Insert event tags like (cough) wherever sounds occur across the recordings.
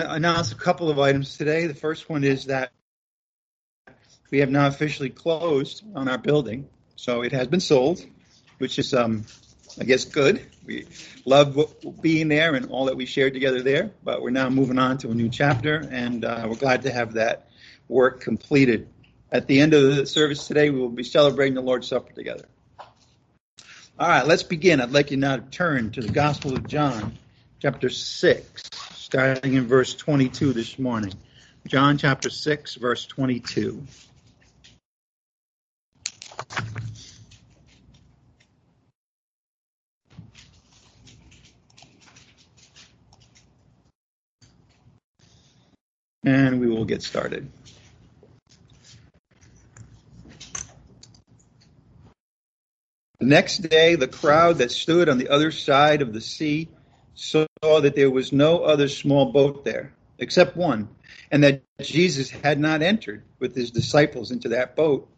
announce a couple of items today. The first one is that we have now officially closed on our building, so it has been sold, which is, um, I guess, good. We love being there and all that we shared together there, but we're now moving on to a new chapter, and uh, we're glad to have that work completed. At the end of the service today, we will be celebrating the Lord's Supper together. All right, let's begin. I'd like you now to turn to the Gospel of John, chapter 6, starting in verse 22 this morning. John chapter 6, verse 22. And we will get started. The next day, the crowd that stood on the other side of the sea saw that there was no other small boat there except one, and that Jesus had not entered with his disciples into that boat,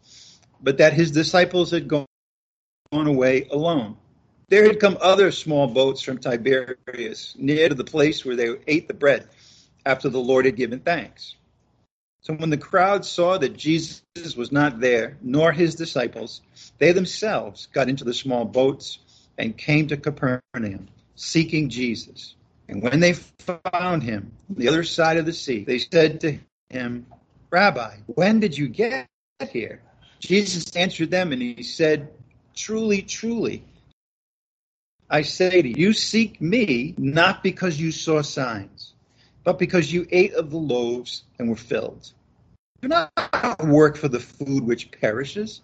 but that his disciples had gone away alone. There had come other small boats from Tiberias near to the place where they ate the bread after the Lord had given thanks. So when the crowd saw that Jesus was not there, nor his disciples, they themselves got into the small boats and came to Capernaum, seeking Jesus. And when they found him on the other side of the sea, they said to him, Rabbi, when did you get here? Jesus answered them and he said, Truly, truly, I say to you, you seek me not because you saw signs but because you ate of the loaves and were filled. Do not work for the food which perishes,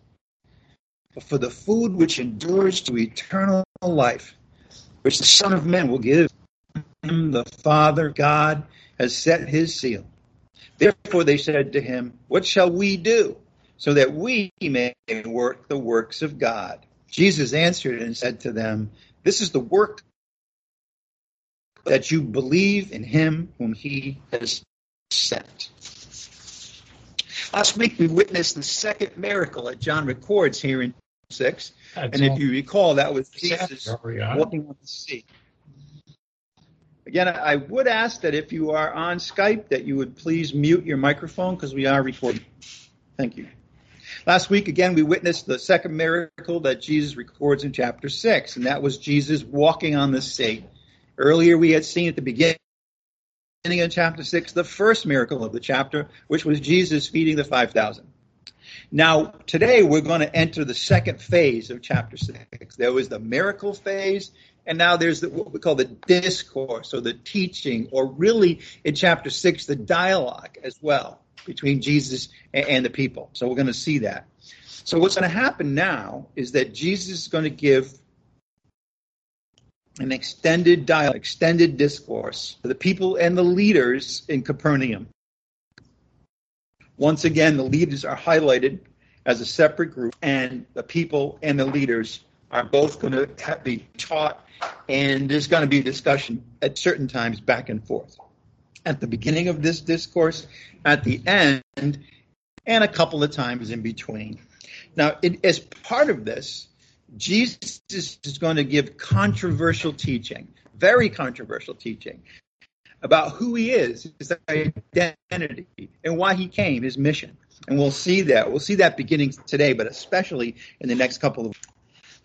but for the food which endures to eternal life, which the Son of Man will give him. The Father God has set his seal. Therefore they said to him, What shall we do so that we may work the works of God? Jesus answered and said to them, This is the work that you believe in him whom he has sent. Last week we witnessed the second miracle that John records here in 6. That's and if you recall, that was Jesus walking on the sea. Again, I would ask that if you are on Skype, that you would please mute your microphone because we are recording. Thank you. Last week, again, we witnessed the second miracle that Jesus records in chapter 6, and that was Jesus walking on the sea. Earlier, we had seen at the beginning of chapter 6 the first miracle of the chapter, which was Jesus feeding the 5,000. Now, today we're going to enter the second phase of chapter 6. There was the miracle phase, and now there's the, what we call the discourse or the teaching, or really in chapter 6, the dialogue as well between Jesus and the people. So we're going to see that. So what's going to happen now is that Jesus is going to give an extended dialogue, extended discourse to the people and the leaders in Capernaum. Once again, the leaders are highlighted as a separate group, and the people and the leaders are both going to be taught, and there's going to be discussion at certain times back and forth. At the beginning of this discourse, at the end, and a couple of times in between. Now, it, as part of this, Jesus is going to give controversial teaching, very controversial teaching about who he is, his identity, and why he came, his mission. And we'll see that. We'll see that beginning today, but especially in the next couple of weeks.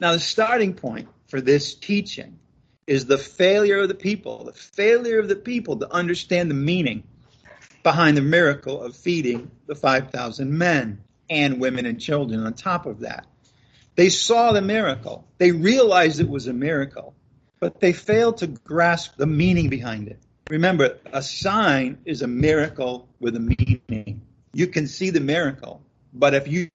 Now, the starting point for this teaching is the failure of the people, the failure of the people to understand the meaning behind the miracle of feeding the 5,000 men and women and children on top of that. They saw the miracle. They realized it was a miracle, but they failed to grasp the meaning behind it. Remember, a sign is a miracle with a meaning. You can see the miracle, but if you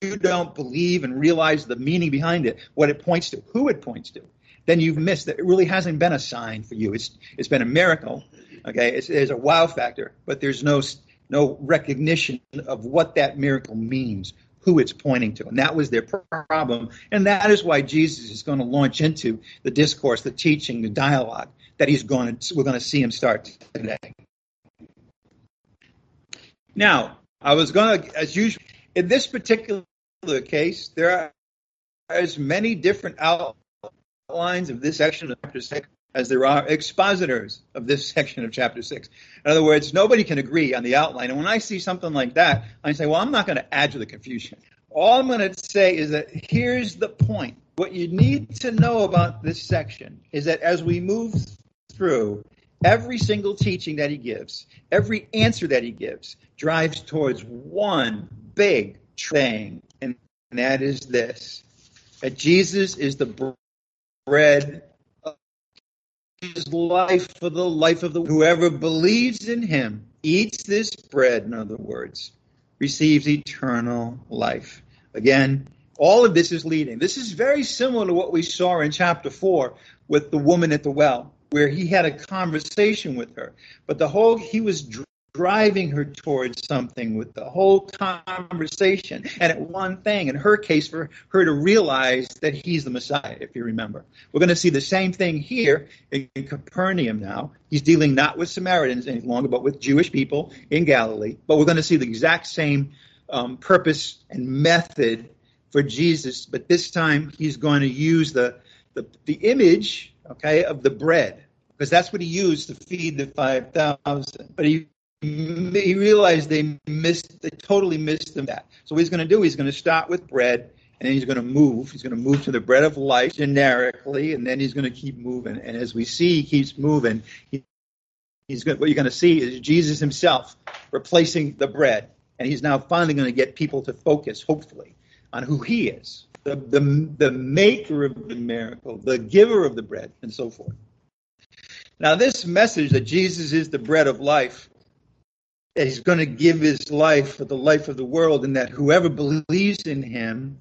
you don't believe and realize the meaning behind it, what it points to, who it points to, then you've missed that it really hasn't been a sign for you. It's it's been a miracle. Okay, it's, there's a wow factor, but there's no no recognition of what that miracle means, who it's pointing to. And that was their problem. And that is why Jesus is going to launch into the discourse, the teaching, the dialogue that he's going to, we're going to see him start today. Now, I was going to, as usual, in this particular case, there are as many different outlines of this section of chapter 6 as there are expositors of this (laughs) section of chapter 6. In other words, nobody can agree on the outline. And when I see something like that, I say, well, I'm not going to add to the confusion. All I'm going to say is that here's the point. What you need to know about this section is that as we move through, every single teaching that he gives, every answer that he gives, drives towards one big thing, and that is this that Jesus is the bread of his life for the life of the whoever believes in him eats this bread in other words receives eternal life. Again all of this is leading. This is very similar to what we saw in chapter 4 with the woman at the well where he had a conversation with her. But the whole he was driving her towards something with the whole conversation and at one thing. In her case for her to realize that he's the messiah if you remember. We're going to see the same thing here in, in capernaum now. He's dealing not with samaritans any longer but with jewish people in galilee. But we're going to see the exact same um, purpose and method for jesus. But this time he's going to use the the, the image okay of the bread because that's what he used to feed the 5000 but he he realized they missed, they totally missed him that. So what he's going to do, he's going to start with bread, and then he's going to move. He's going to move to the bread of life generically, and then he's going to keep moving. And as we see, he keeps moving. He, he's going, what you're going to see is Jesus himself replacing the bread, and he's now finally going to get people to focus, hopefully, on who he is, the the, the maker of the miracle, the giver of the bread, and so forth. Now, this message that Jesus is the bread of life that he's going to give his life for the life of the world, and that whoever believes in him,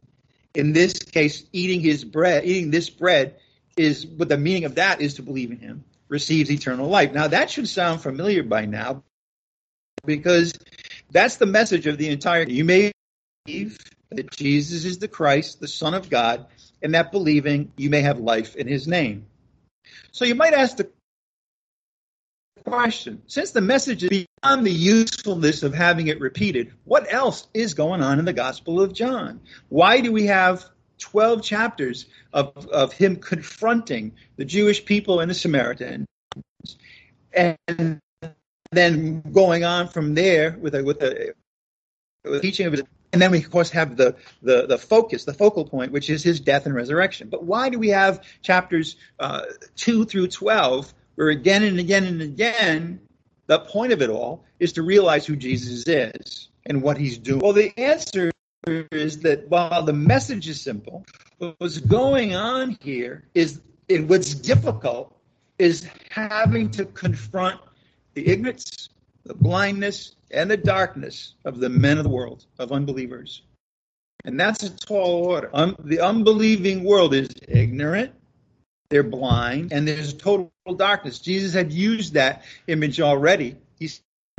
in this case, eating his bread, eating this bread, is what the meaning of that is to believe in him, receives eternal life. Now that should sound familiar by now, because that's the message of the entire. You may believe that Jesus is the Christ, the Son of God, and that believing you may have life in his name. So you might ask the question. Since the message is beyond the usefulness of having it repeated, what else is going on in the Gospel of John? Why do we have 12 chapters of, of him confronting the Jewish people and the Samaritans? And then going on from there with a, with a, with a teaching of his and then we of course have the, the the focus, the focal point, which is his death and resurrection. But why do we have chapters uh, two through twelve where again and again and again, the point of it all is to realize who Jesus is and what he's doing. Well, the answer is that while the message is simple, what's going on here is, and what's difficult is having to confront the ignorance, the blindness, and the darkness of the men of the world, of unbelievers. And that's a tall order. Um, the unbelieving world is ignorant, they're blind, and there's total darkness. Jesus had used that image already. He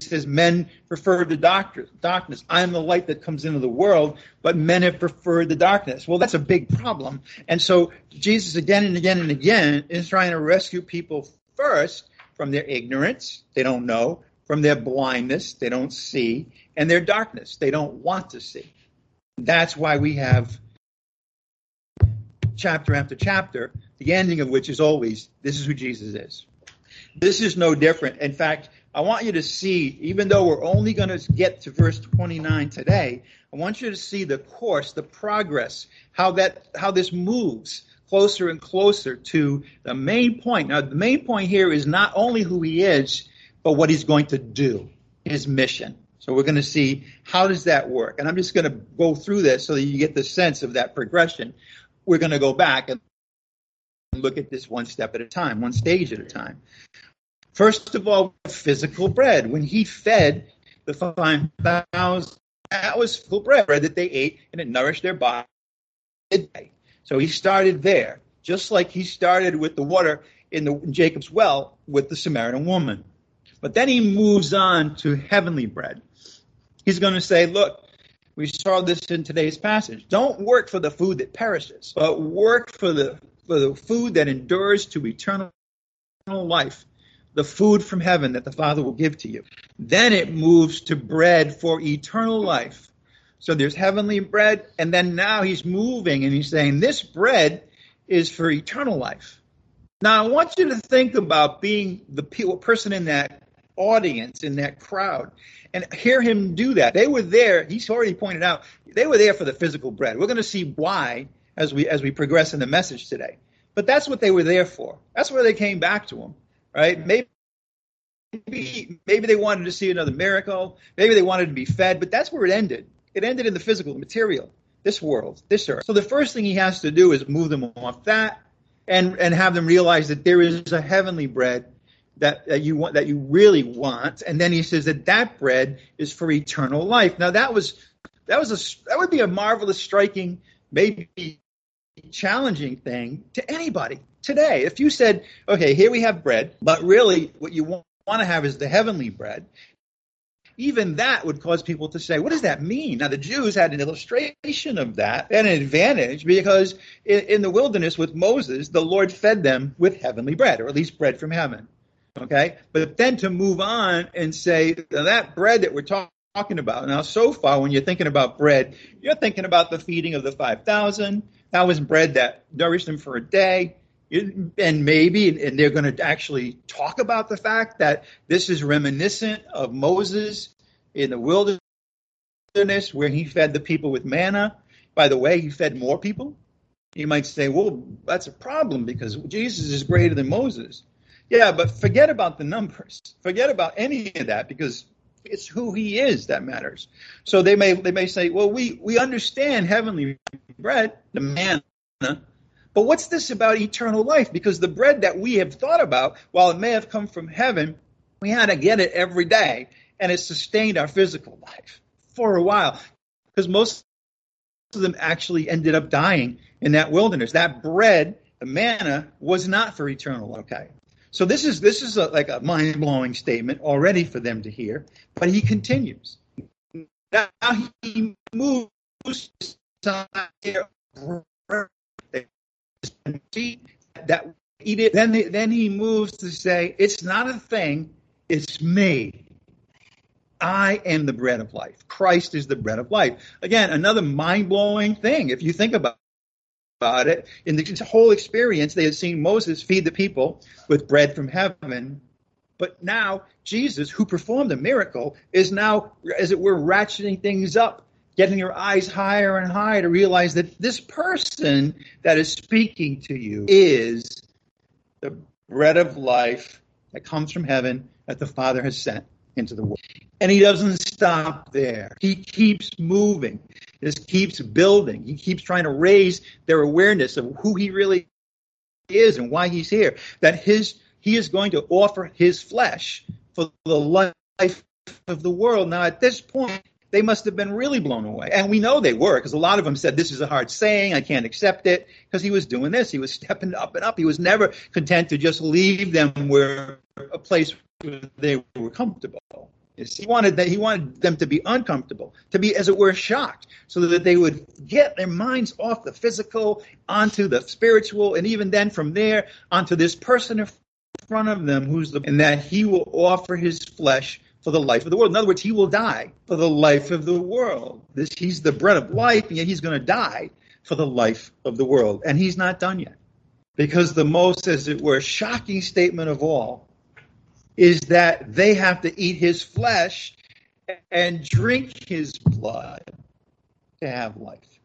says, Men prefer the darkness. I am the light that comes into the world, but men have preferred the darkness. Well, that's a big problem. And so Jesus, again and again and again, is trying to rescue people first from their ignorance, they don't know, from their blindness, they don't see, and their darkness, they don't want to see. That's why we have chapter after chapter the ending of which is always, this is who Jesus is. This is no different. In fact, I want you to see, even though we're only going to get to verse 29 today, I want you to see the course, the progress, how that, how this moves closer and closer to the main point. Now, the main point here is not only who he is, but what he's going to do, his mission. So we're going to see how does that work. And I'm just going to go through this so that you get the sense of that progression. We're going to go back and look at this one step at a time, one stage at a time. First of all, physical bread. When he fed the 5,000, that was physical bread that they ate and it nourished their body. So he started there, just like he started with the water in, the, in Jacob's well with the Samaritan woman. But then he moves on to heavenly bread. He's going to say, look, we saw this in today's passage. Don't work for the food that perishes, but work for the for the food that endures to eternal life, the food from heaven that the Father will give to you. Then it moves to bread for eternal life. So there's heavenly bread, and then now he's moving and he's saying, This bread is for eternal life. Now, I want you to think about being the person in that audience, in that crowd, and hear him do that. They were there. He's already pointed out they were there for the physical bread. We're going to see why as we as we progress in the message today. But that's what they were there for. That's where they came back to him, right? Maybe maybe they wanted to see another miracle. Maybe they wanted to be fed, but that's where it ended. It ended in the physical, the material, this world, this earth. So the first thing he has to do is move them off that and and have them realize that there is a heavenly bread that, that you want that you really want and then he says that that bread is for eternal life now that was that was a that would be a marvelous striking maybe challenging thing to anybody today if you said okay here we have bread but really what you want to have is the heavenly bread even that would cause people to say, what does that mean? Now, the Jews had an illustration of that and an advantage because in, in, the wilderness with Moses, the Lord fed them with heavenly bread, or at least bread from heaven. Okay? But then to move on and say that bread that we're talking talking about. Now, so far, when you're thinking about bread, you're thinking about the feeding of the 5,000. That was bread that nourished them for a day. And maybe, and they're going to actually talk about the fact that this is reminiscent of Moses in the wilderness where he fed the people with manna. By the way, he fed more people. You might say, well, that's a problem because Jesus is greater than Moses. Yeah, but forget about the numbers. Forget about any of that because it's who he is that matters. So they may they may say, well, we we understand heavenly bread, the manna, but what's this about eternal life? Because the bread that we have thought about, while it may have come from heaven, we had to get it every day, and it sustained our physical life for a while. Because most of them actually ended up dying in that wilderness. That bread, the manna, was not for eternal. Okay. So this is this is a, like a mind blowing statement already for them to hear. But he continues. Now he moves that eat it. Then then he moves to say, "It's not a thing. It's me. I am the bread of life. Christ is the bread of life." Again, another mind blowing thing if you think about about it. In the whole experience, they had seen Moses feed the people with bread from heaven. But now, Jesus, who performed the miracle, is now, as it were, ratcheting things up, getting your eyes higher and higher to realize that this person that is speaking to you is the bread of life that comes from heaven that the Father has sent into the world. And he doesn't stop there. He keeps moving. This keeps building. He keeps trying to raise their awareness of who he really is and why he's here. That his he is going to offer his flesh for the life of the world. Now, at this point, they must have been really blown away. And we know they were because a lot of them said, This is a hard saying. I can't accept it. Because he was doing this. He was stepping up and up. He was never content to just leave them where a place where they were comfortable. He wanted that he wanted them to be uncomfortable, to be, as it were, shocked, so that they would get their minds off the physical onto the spiritual, and even then from there onto this person in front of them who's the and that he will offer his flesh for the life of the world. In other words, he will die for the life of the world. This he's the bread of life, and yet he's going to die for the life of the world. And he's not done yet. Because the most, as it were, shocking statement of all is that they have to eat his flesh and drink his blood to have life.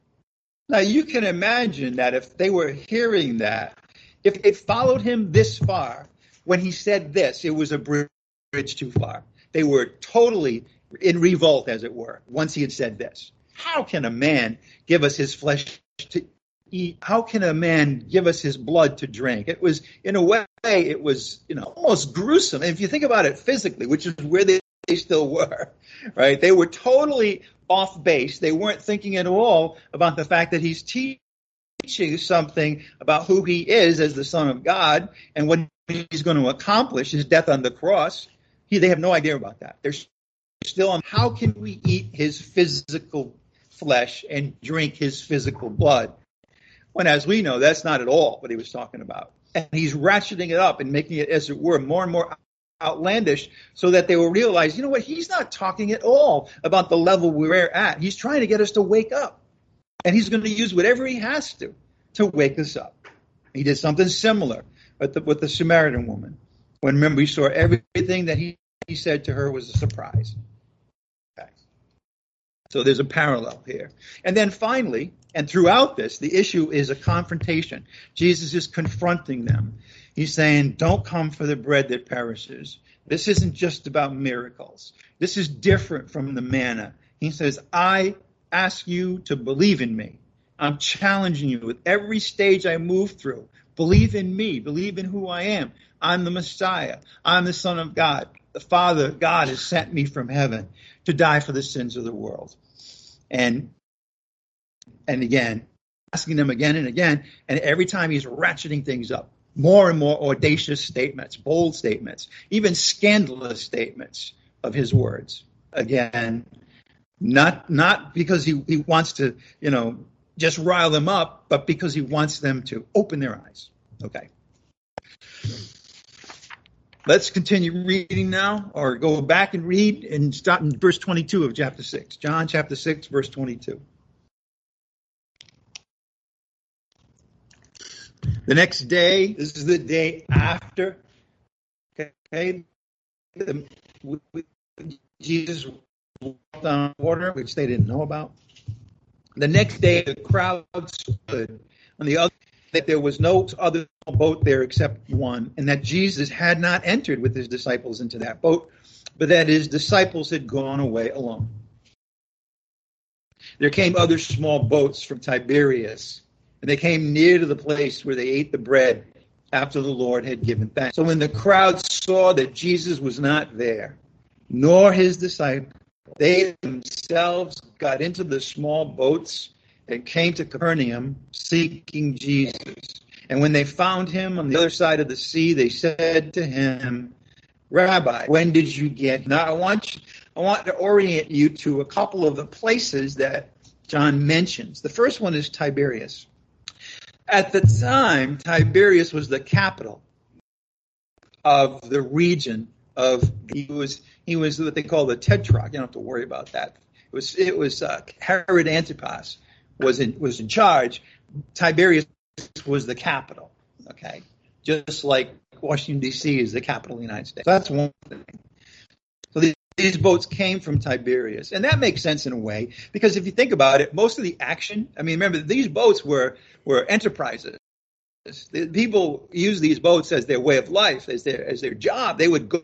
Now, you can imagine that if they were hearing that, if it followed him this far, when he said this, it was a bridge too far. They were totally in revolt, as it were, once he had said this. How can a man give us his flesh to eat? How can a man give us his blood to drink? It was, in a way, it was, you know, almost gruesome. If you think about it physically, which is where they, they still were, (laughs) right? They were totally off base. They weren't thinking at all about the fact that he's teaching something about who he is as the Son of God and what he's going to accomplish, his death on the cross. He, they have no idea about that. They're still on how can we eat his physical flesh and drink his physical blood? When, as we know, that's not at all what he was talking about and he's ratcheting it up and making it, as it were, more and more outlandish so that they will realize, you know what, he's not talking at all about the level we're at. He's trying to get us to wake up. And he's going to use whatever he has to to wake us up. He did something similar with the, with the Samaritan woman. When remember, we saw everything that he, he said to her was a surprise. Okay. So there's a parallel here. And then finally, and throughout this, the issue is a confrontation. Jesus is confronting them. He's saying, Don't come for the bread that perishes. This isn't just about miracles. This is different from the manna. He says, I ask you to believe in me. I'm challenging you with every stage I move through. Believe in me. Believe in who I am. I'm the Messiah. I'm the Son of God. The Father, God, has sent me from heaven to die for the sins of the world. And and again, asking them again and again, and every time he's ratcheting things up. More and more audacious statements, bold statements, even scandalous statements of his words. Again, not not because he, he wants to, you know, just rile them up, but because he wants them to open their eyes. Okay. Let's continue reading now, or go back and read and start in verse 22 of chapter 6. John chapter 6, verse 22. The next day, this is the day after, okay, Jesus walked on water, which they didn't know about. The next day, the crowd stood on the other that there was no other boat there except one, and that Jesus had not entered with his disciples into that boat, but that his disciples had gone away alone. There came other small boats from Tiberias, and they came near to the place where they ate the bread after the Lord had given thanks. So when the crowd saw that Jesus was not there, nor his disciples, they themselves got into the small boats and came to Capernaum seeking Jesus. And when they found him on the other side of the sea, they said to him, Rabbi, when did you get? Now I want you, I want to orient you to a couple of the places that John mentions. The first one is Tiberias. At the time, Tiberias was the capital of the region of he was he was what they call the tetrarch. You don't have to worry about that. It was it was uh, Herod Antipas was in was in charge. Tiberias was the capital. Okay, just like Washington D.C. is the capital of the United States. So that's one thing. These, boats came from Tiberias, and that makes sense in a way because if you think about it, most of the action. I mean, remember these boats were were enterprises. The people use these boats as their way of life, as their as their job. They would go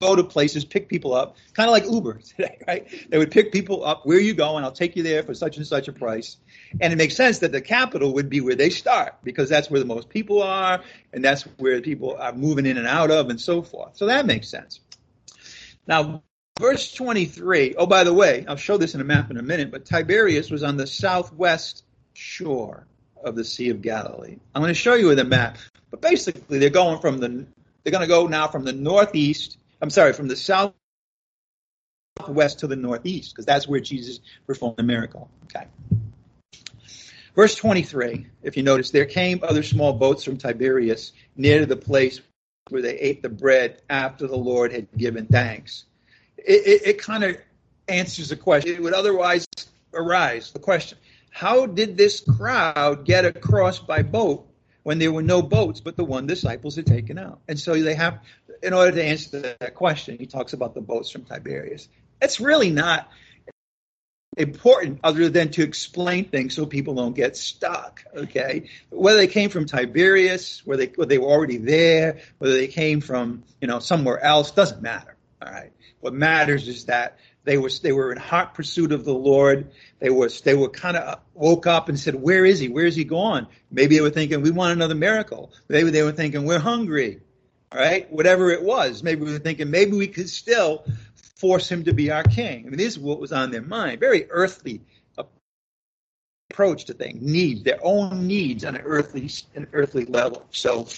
go to places, pick people up, kind of like Uber (laughs) today, right? They would pick people up. Where you going? I'll take you there for such and such a price. And it makes sense that the capital would be where they start because that's where the most people are and that's where people are moving in and out of and so forth. So that makes sense. Now, verse 23. Oh, by the way, I'll show this in a map in a minute, but Tiberias was on the southwest shore of the Sea of Galilee. I'm going to show you with a map, but basically they're going from the they're going to go now from the northeast I'm sorry, from the southwest to the northeast, because that's where Jesus performed the miracle. Okay. Verse 23, if you notice, there came other small boats from Tiberias near to the place where they ate the bread after the Lord had given thanks. It, it, it kind of answers the question. It would otherwise arise the question how did this crowd get across by boat when there were no boats but the one disciples had taken out? And so they have in order to answer that question, he talks about the boats from Tiberias. It's really not important other than to explain things so people don't get stuck. Okay, whether they came from Tiberias, whether they, whether they were already there, whether they came from you know somewhere else, doesn't matter. All right, what matters is that they were they were in hot pursuit of the Lord. They was they were kind of uh, woke up and said, "Where is he? Where is he gone?" Maybe they were thinking, "We want another miracle." Maybe they were thinking, "We're hungry." right? Whatever it was. Maybe we were thinking maybe we could still force him to be our king. I mean, this is what was on their mind. Very earthly approach to things, needs, their own needs on an earthly, an earthly level. So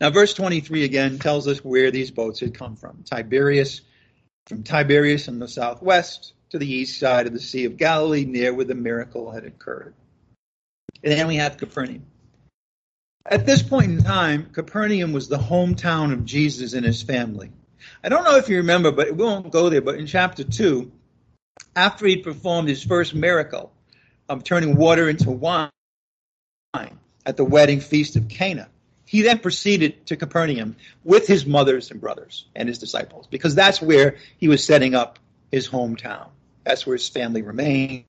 now verse 23 again tells us where these boats had come from. Tiberias, from Tiberias in the southwest to the east side of the Sea of Galilee, near where the miracle had occurred. And then we have Capernaum. At this point in time, Capernaum was the hometown of Jesus and his family. I don't know if you remember, but we won't go there, but in chapter 2, after he performed his first miracle of turning water into wine at the wedding feast of Cana, He then proceeded to Capernaum with his mothers and brothers and his disciples because that's where he was setting up his hometown. That's where his family remained.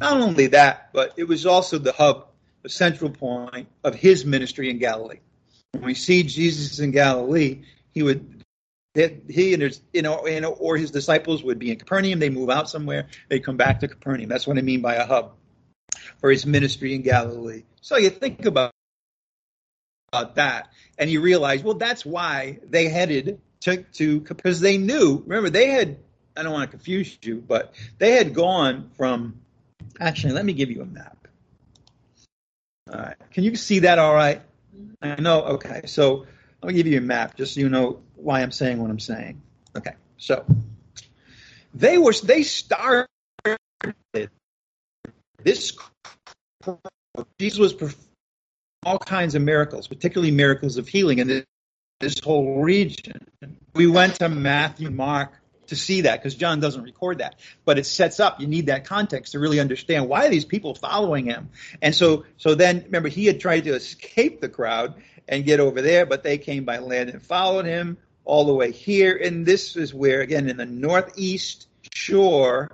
Not only that, but it was also the hub, the central point of his ministry in Galilee. When we see Jesus in Galilee, he would he and his you know, or his disciples would be in Capernaum. They move out somewhere. They come back to Capernaum. That's what I mean by a hub for his ministry in Galilee. So you think about about that, and you realize, well, that's why they headed to to because they knew. Remember, they had. I don't want to confuse you, but they had gone from. Actually, let me give you a map. All right, can you see that? All right. I know. Okay, so I'll give you a map just so you know why I'm saying what I'm saying. Okay, so they were they started this. Jesus was all kinds of miracles, particularly miracles of healing in this, whole region. We went to Matthew, Mark to see that because John doesn't record that, but it sets up. You need that context to really understand why these people following him. And so, so then remember he had tried to escape the crowd and get over there, but they came by land and followed him all the way here. And this is where, again, in the northeast shore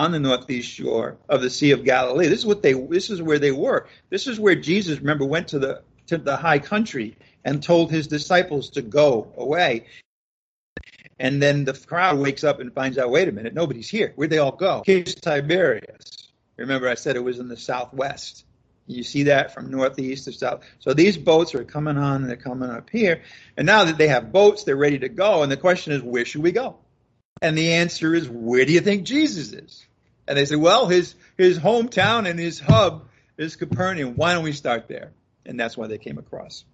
on the northeast shore of the Sea of Galilee. This is what they this is where they were. This is where Jesus, remember, went to the to the high country and told his disciples to go away. And then the crowd wakes up and finds out, wait a minute, nobody's here. Where'd they all go? Here's Tiberias. Remember, I said it was in the southwest. You see that from northeast to south. So these boats are coming on they're coming up here. And now that they have boats, they're ready to go. And the question is, where should we go? And the answer is, where do you think Jesus is? And they said, well, his, his hometown and his hub is Capernaum. Why don't we start there? And that's why they came across.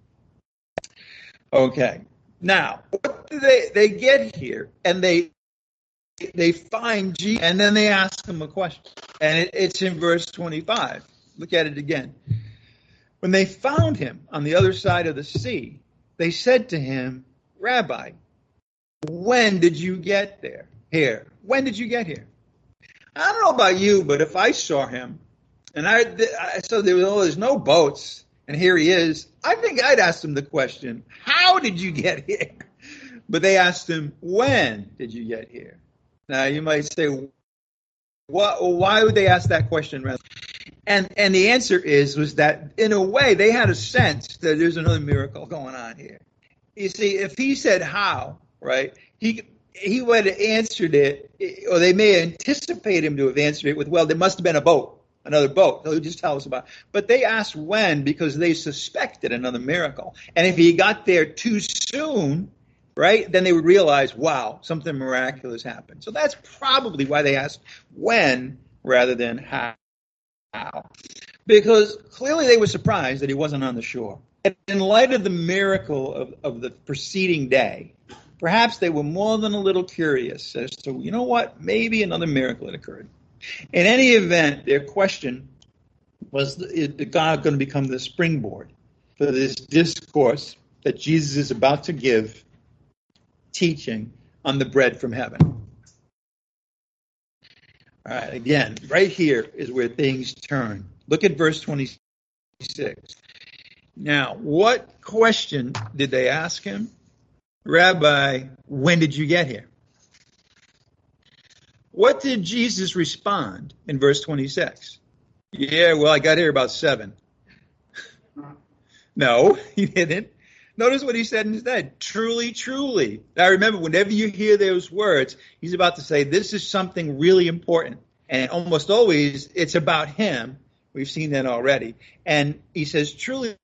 Okay. Now, what do they, they get here and they they find Jesus and then they ask him a question. And it, it's in verse 25. Look at it again. When they found him on the other side of the sea, they said to him, Rabbi, when did you get there? Here. When did you get here? I don't know about you, but if I saw him and I, I saw there was oh, there's no boats and here he is, I think I'd ask him the question, how did you get here? (laughs) But they asked him, when did you get here? Now you might say, what, why would they ask that question? And and the answer is was that in a way they had a sense that there's another miracle going on here. You see, if he said how, right, he he would have answered it, or they may anticipate him to have answered it with, well, there must have been a boat, another boat. They'll just tell us about it. But they asked when because they suspected another miracle. And if he got there too soon, right, then they would realize, wow, something miraculous happened. So that's probably why they asked when rather than how. Because clearly they were surprised that he wasn't on the shore. And in light of the miracle of, of the preceding day, Perhaps they were more than a little curious as to, you know what, maybe another miracle had occurred. In any event, their question was is God going to become the springboard for this discourse that Jesus is about to give, teaching on the bread from heaven. All right, again, right here is where things turn. Look at verse 26. Now, what question did they ask him? Rabbi, when did you get here? What did Jesus respond in verse 26? Yeah, well, I got here about seven. (laughs) no, he didn't. Notice what he said instead. Truly, truly. Now remember, whenever you hear those words, he's about to say, this is something really important. And almost always, it's about him. We've seen that already. And he says, truly,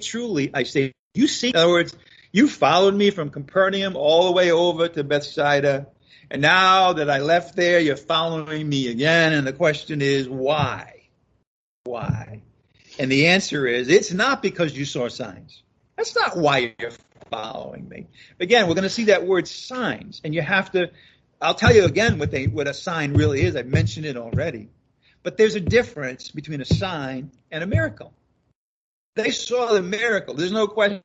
truly, I say, you see, in other words, you followed me from Capernaum all the way over to Bethsaida. And now that I left there, you're following me again. And the question is, why? Why? And the answer is, it's not because you saw signs. That's not why you're following me. Again, we're going to see that word signs. And you have to, I'll tell you again what, they, what a sign really is. I've mentioned it already. But there's a difference between a sign and a miracle. They saw the miracle. There's no question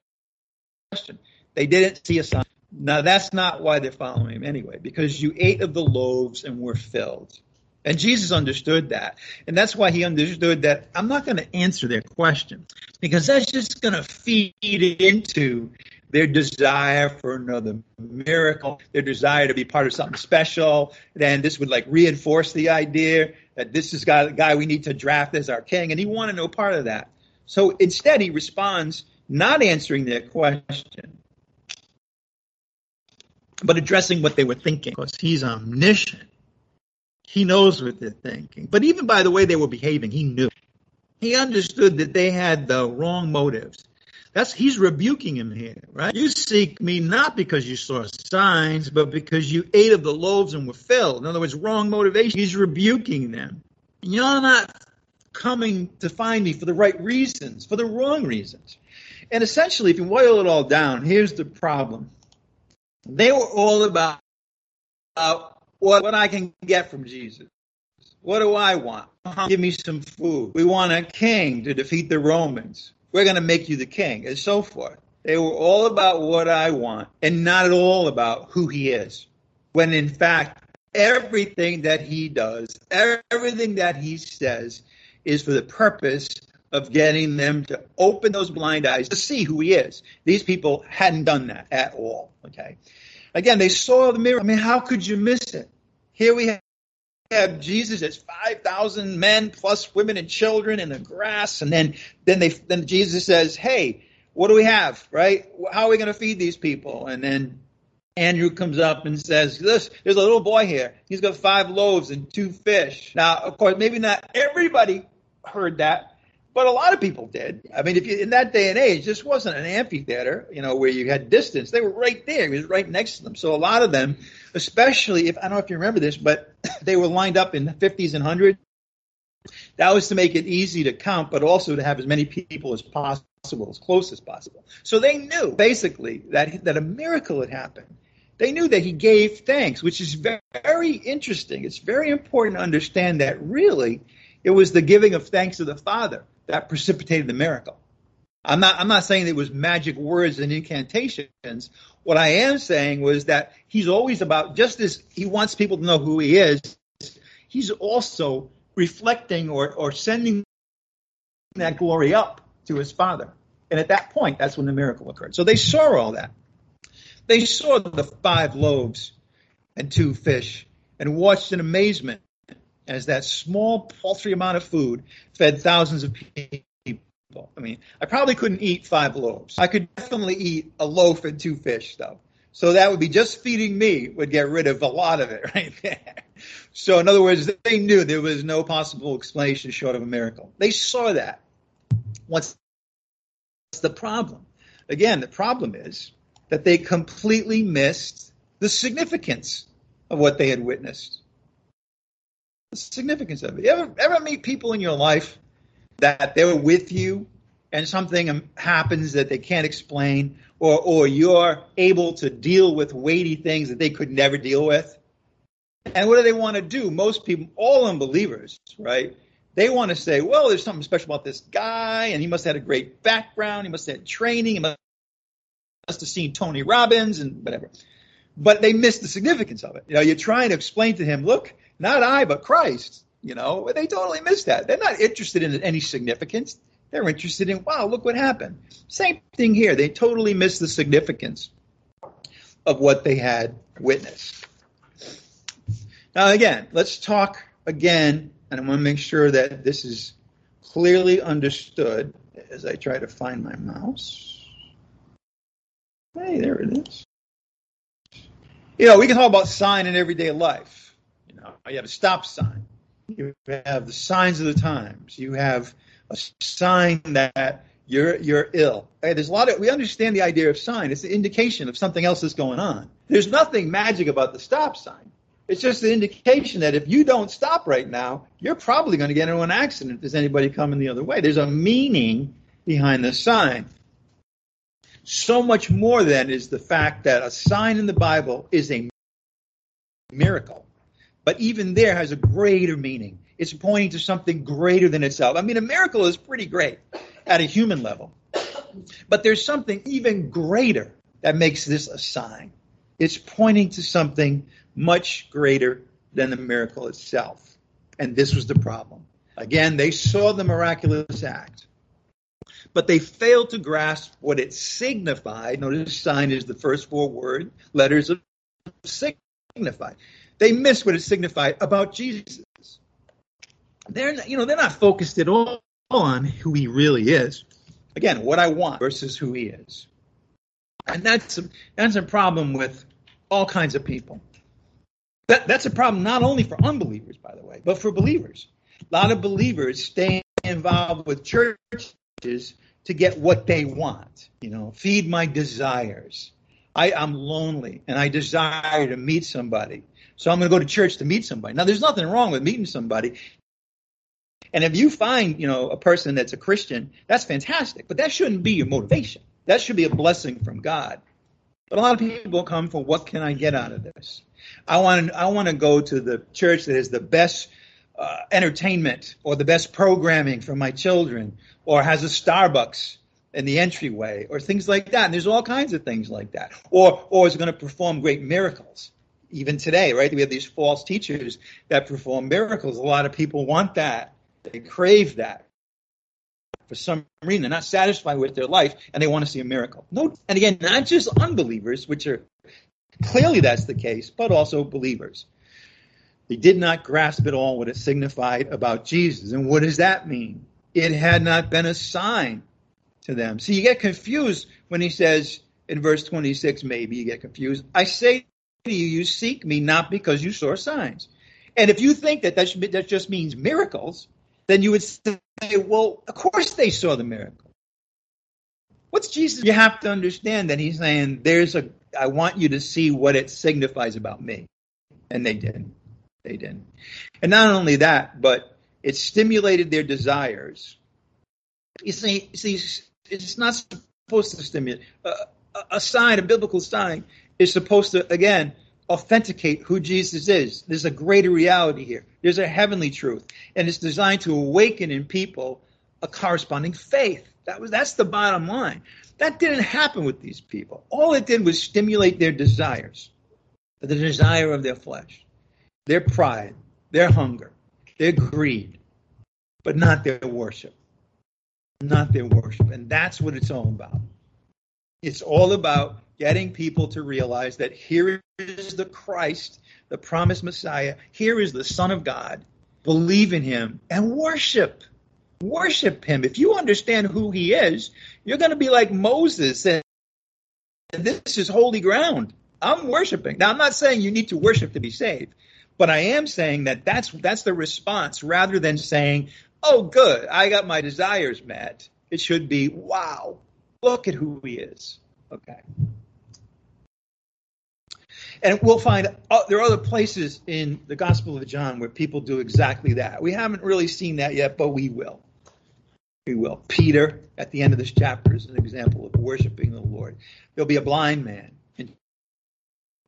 question. They didn't see a sign. Now, that's not why they're following him anyway, because you ate of the loaves and were filled. And Jesus understood that. And that's why he understood that I'm not going to answer their question because that's just going to feed into their desire for another miracle, their desire to be part of something special. Then this would like reinforce the idea that this is the guy we need to draft as our king. And he wanted no part of that. So instead, he responds not answering their question, but addressing what they were thinking because he's omniscient. He knows what they're thinking. But even by the way they were behaving, he knew. He understood that they had the wrong motives. That's he's rebuking him here, right? You seek me not because you saw signs, but because you ate of the loaves and were filled. In other words, wrong motivation. He's rebuking them. You're not coming to find me for the right reasons, for the wrong reasons. And essentially, if you boil it all down, here's the problem. They were all about, about what, what I can get from Jesus. What do I want? Uh-huh. Give me some food. We want a king to defeat the Romans. We're going to make you the king, and so forth. They were all about what I want and not at all about who he is. When in fact, everything that he does, everything that he says is for the purpose of getting them to open those blind eyes to see who he is. These people hadn't done that at all. Okay. Again, they saw the miracle. I mean, how could you miss it? Here we have Jesus as 5,000 men plus women and children in the grass. And then, then they, then Jesus says, Hey, what do we have? Right? How are we going to feed these people? And then Andrew comes up and says, This, there's a little boy here. He's got five loaves and two fish. Now, of course, maybe not everybody heard that, but a lot of people did. I mean, if you in that day and age, this wasn't an amphitheater, you know, where you had distance. They were right there. He was right next to them. So a lot of them, especially if I don't know if you remember this, but (laughs) they were lined up in the 50s and 100s. That was to make it easy to count, but also to have as many people as possible, as close as possible. So they knew basically that that a miracle had happened. They knew that he gave thanks, which is very interesting. It's very important to understand that really it was the giving of thanks to the Father that precipitated the miracle. I'm not I'm not saying it was magic words and incantations. What I am saying was that he's always about just as he wants people to know who he is, he's also reflecting or, or sending that glory up to his father. And at that point, that's when the miracle occurred. So they saw all that. They saw the five loaves and two fish and watched in amazement as that small, paltry amount of food fed thousands of people. I mean, I probably couldn't eat five loaves. I could definitely eat a loaf and two fish, though. So that would be just feeding me would get rid of a lot of it (laughs) right there. So in other words, they knew there was no possible explanation short of a miracle. They saw that. What's the problem? Again, the problem is that they completely missed the significance of what they had witnessed the significance of it. You ever, ever meet people in your life that they're with you and something happens that they can't explain, or, or you're able to deal with weighty things that they could never deal with? And what do they want to do? Most people, all unbelievers, right? They want to say, well, there's something special about this guy, and he must have had a great background, he must have had training, he must have seen Tony Robbins and whatever. But they miss the significance of it. You know, you're trying to explain to him, look, not I, but Christ. You know, they totally miss that. They're not interested in any significance. They're interested in, wow, look what happened. Same thing here. They totally miss the significance of what they had witnessed. Now, again, let's talk again, and I want to make sure that this is clearly understood as I try to find my mouse. Hey, there it is. You know, we can talk about sign in everyday life you have a stop sign. You have the signs of the times. You have a sign that you're you're ill. Okay, there's a lot of we understand the idea of sign. It's the indication of something else that's going on. There's nothing magic about the stop sign. It's just the indication that if you don't stop right now, you're probably going to get into an accident if there's anybody coming the other way. There's a meaning behind the sign. So much more than is the fact that a sign in the Bible is a miracle but even there has a greater meaning. It's pointing to something greater than itself. I mean, a miracle is pretty great at a human level, but there's something even greater that makes this a sign. It's pointing to something much greater than the miracle itself. And this was the problem. Again, they saw the miraculous act, but they failed to grasp what it signified. Notice sign is the first four word letters of signify. They missed what it signified about Jesus. They're not, you know they're not focused at all on who he really is. Again, what I want versus who he is, and that's a, that's a problem with all kinds of people. That, that's a problem not only for unbelievers, by the way, but for believers. A lot of believers stay involved with churches to get what they want. You know, feed my desires. I, I'm lonely and I desire to meet somebody. So I'm going to go to church to meet somebody. Now, there's nothing wrong with meeting somebody. And if you find, you know, a person that's a Christian, that's fantastic. But that shouldn't be your motivation. That should be a blessing from God. But a lot of people come for what can I get out of this? I want I want to go to the church that has the best uh, entertainment or the best programming for my children or has a Starbucks in the entryway or things like that. And there's all kinds of things like that. Or or is going to perform great miracles. Even today, right? We have these false teachers that perform miracles. A lot of people want that. They crave that. For some reason, they're not satisfied with their life and they want to see a miracle. No, and again, not just unbelievers, which are clearly that's the case, but also believers. They did not grasp at all what it signified about Jesus. And what does that mean? It had not been a sign to them. So you get confused when he says in verse 26, maybe you get confused. I say you, you seek me not because you saw signs. And if you think that that, should that just means miracles, then you would say, well, of course they saw the miracle. What's Jesus? You have to understand that he's saying, there's a, I want you to see what it signifies about me. And they didn't. They didn't. And not only that, but it stimulated their desires. You see, see it's not supposed to stimulate. Uh, a sign, a biblical sign, is supposed to, again, authenticate who Jesus is. There's a greater reality here. There's a heavenly truth, and it's designed to awaken in people a corresponding faith. That was that's the bottom line. That didn't happen with these people. All it did was stimulate their desires, the desire of their flesh, their pride, their hunger, their greed, but not their worship. Not their worship. And that's what it's all about. It's all about getting people to realize that here is the Christ, the promised Messiah. Here is the Son of God. Believe in him and worship. Worship him. If you understand who he is, you're going to be like Moses and this is holy ground. I'm worshiping. Now, I'm not saying you need to worship to be saved, but I am saying that that's that's the response rather than saying, "Oh, good, I got my desires met." It should be, "Wow, look at who he is." Okay. And we'll find uh, there are other places in the Gospel of John where people do exactly that. We haven't really seen that yet, but we will. We will. Peter, at the end of this chapter, is an example of worshiping the Lord. There'll be a blind man in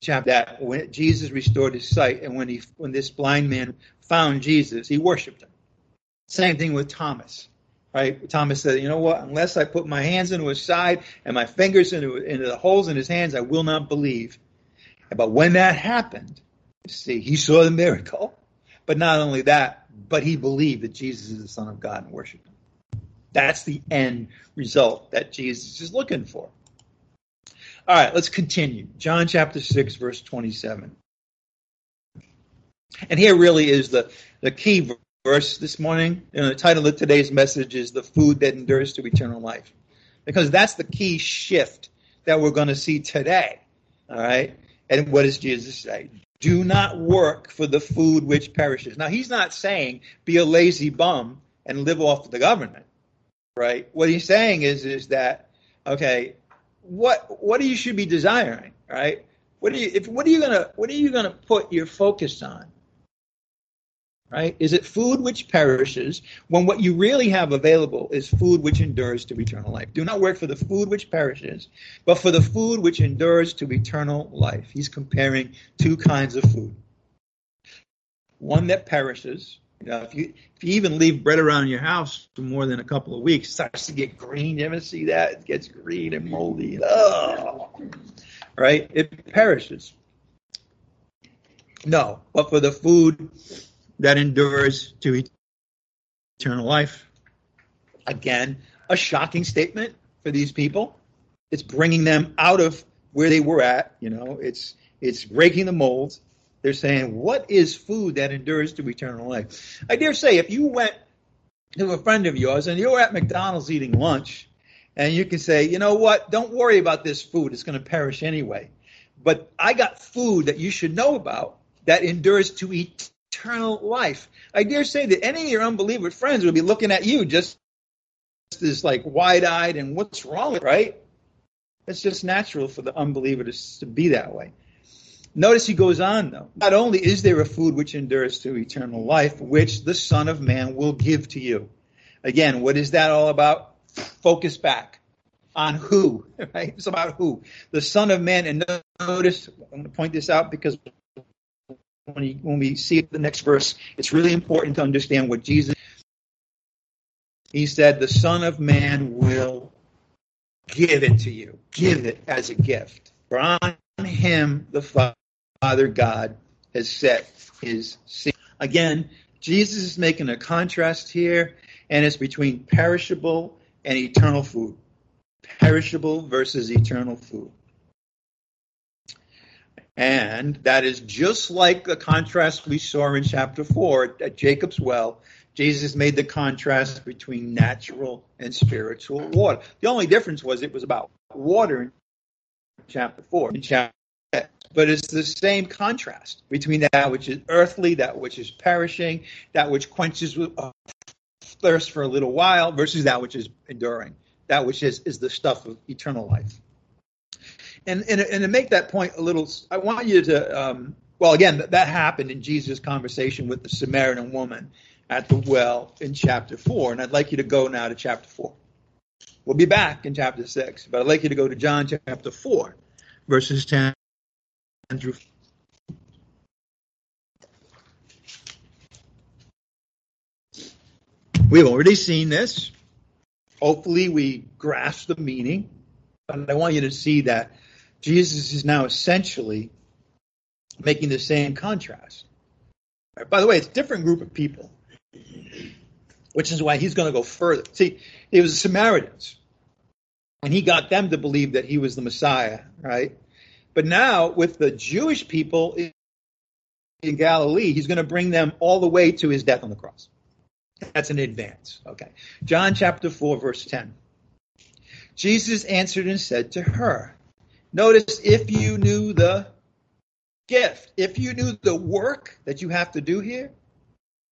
chapter that when Jesus restored his sight, and when he when this blind man found Jesus, he worshipped him. Same thing with Thomas. Right? Thomas said, you know what? Unless I put my hands into his side and my fingers into, into the holes in his hands, I will not believe. But when that happened, see, he saw the miracle. But not only that, but he believed that Jesus is the Son of God and worshiped him. That's the end result that Jesus is looking for. All right, let's continue. John chapter 6, verse 27. And here really is the, the key verse this morning. Know, the title of today's message is The Food That Endures to Eternal Life. Because that's the key shift that we're going to see today. All right? And what does Jesus say? Do not work for the food which perishes. Now, he's not saying be a lazy bum and live off the government, right? What he's saying is, is that, okay, what, what do you should be desiring, right? What are you, if, what are you gonna, what are you gonna put your focus on? Right? Is it food which perishes when what you really have available is food which endures to eternal life? Do not work for the food which perishes, but for the food which endures to eternal life. He's comparing two kinds of food. One that perishes. You know, if you if you even leave bread around your house for more than a couple of weeks, it starts to get green. You ever see that? It gets green and moldy. Oh, right? It perishes. No, but for the food that endures to eternal life. Again, a shocking statement for these people. It's bringing them out of where they were at. You know, it's it's breaking the mold. They're saying, "What is food that endures to eternal life?" I dare say, if you went to a friend of yours and you were at McDonald's eating lunch, and you can say, "You know what? Don't worry about this food; it's going to perish anyway." But I got food that you should know about that endures to eternal life. I dare say that any of your unbeliever friends would be looking at you just as like wide-eyed and what's wrong right? It's just natural for the unbeliever to, to be that way. Notice he goes on though. Not only is there a food which endures to eternal life, which the Son of Man will give to you. Again, what is that all about? Focus back on who, (laughs) right? It's about who. The Son of Man, and notice, I'm going to point this out because when, he, when we see the next verse, it's really important to understand what Jesus. He said, "The Son of Man will give it to you, give it as a gift. For on Him the Father God has set His seal." Again, Jesus is making a contrast here, and it's between perishable and eternal food. Perishable versus eternal food. And that is just like the contrast we saw in chapter 4 at Jacob's well. Jesus made the contrast between natural and spiritual water. The only difference was it was about water in chapter 4. In chapter but it's the same contrast between that which is earthly, that which is perishing, that which quenches uh, thirst for a little while, versus that which is enduring, that which is, is the stuff of eternal life. And, and, and to make that point a little, I want you to, um, well, again, that, that happened in Jesus' conversation with the Samaritan woman at the well in chapter 4. And I'd like you to go now to chapter 4. We'll be back in chapter 6, but I'd like you to go to John chapter 4, verses 10 through We've already seen this. Hopefully, we grasp the meaning. But I want you to see that Jesus is now essentially making the same contrast. Right, by the way, it's a different group of people, which is why he's going to go further. See, it was the Samaritans, and he got them to believe that he was the Messiah, right? But now, with the Jewish people in Galilee, he's going to bring them all the way to his death on the cross. That's an advance. Okay. John chapter 4, verse 10. Jesus answered and said to her, Notice if you knew the gift, if you knew the work that you have to do here,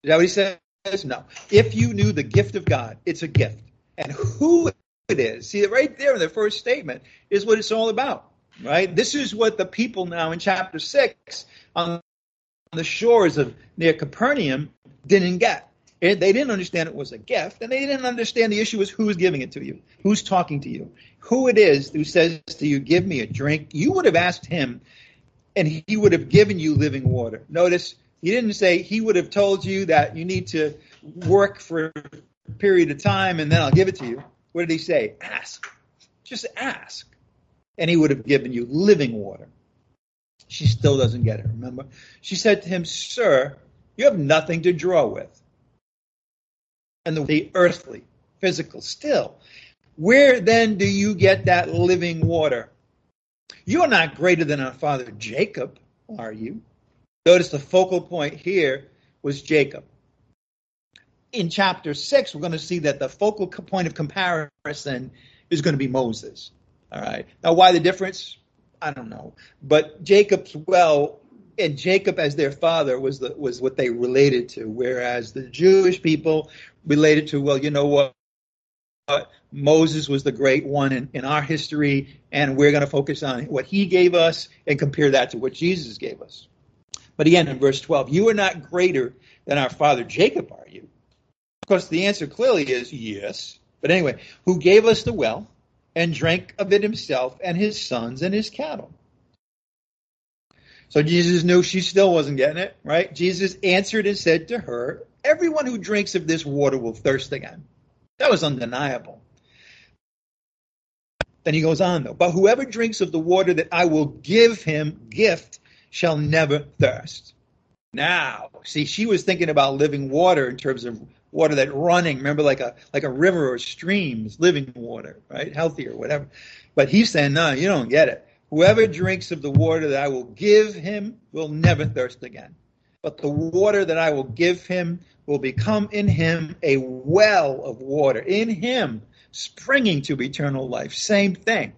is that what he says? No. If you knew the gift of God, it's a gift. And who it is, see, right there in the first statement is what it's all about, right? This is what the people now in chapter 6 on the shores of near Capernaum didn't get. They didn't understand it was a gift, and they didn't understand the issue was who's giving it to you, who's talking to you, who it is who says to you, Give me a drink. You would have asked him, and he would have given you living water. Notice he didn't say he would have told you that you need to work for a period of time and then I'll give it to you. What did he say? Ask. Just ask. And he would have given you living water. She still doesn't get it, remember? She said to him, Sir, you have nothing to draw with and the, the earthly, physical still. Where then do you get that living water? You are not greater than our father Jacob, are you? Notice the focal point here was Jacob. In chapter 6, we're going to see that the focal point of comparison is going to be Moses. All right. Now, why the difference? I don't know. But Jacob's well and Jacob as their father was the was what they related to, whereas the Jewish people related to, well, you know what? Moses was the great one in, in our history, and we're going to focus on what he gave us and compare that to what Jesus gave us. But again, in verse 12, you are not greater than our father Jacob, are you? Of course, the answer clearly is yes. But anyway, who gave us the well and drank of it himself and his sons and his cattle. So Jesus knew she still wasn't getting it, right? Jesus answered and said to her, Everyone who drinks of this water will thirst again. That was undeniable. Then he goes on, though, but whoever drinks of the water that I will give him, gift, shall never thirst. Now, see, she was thinking about living water in terms of water that running, remember, like a like a river or streams, living water, right? Healthy or whatever. But he's saying, no, you don't get it. Whoever drinks of the water that I will give him will never thirst again. But the water that I will give him will become in him a well of water, in him springing to eternal life. Same thing.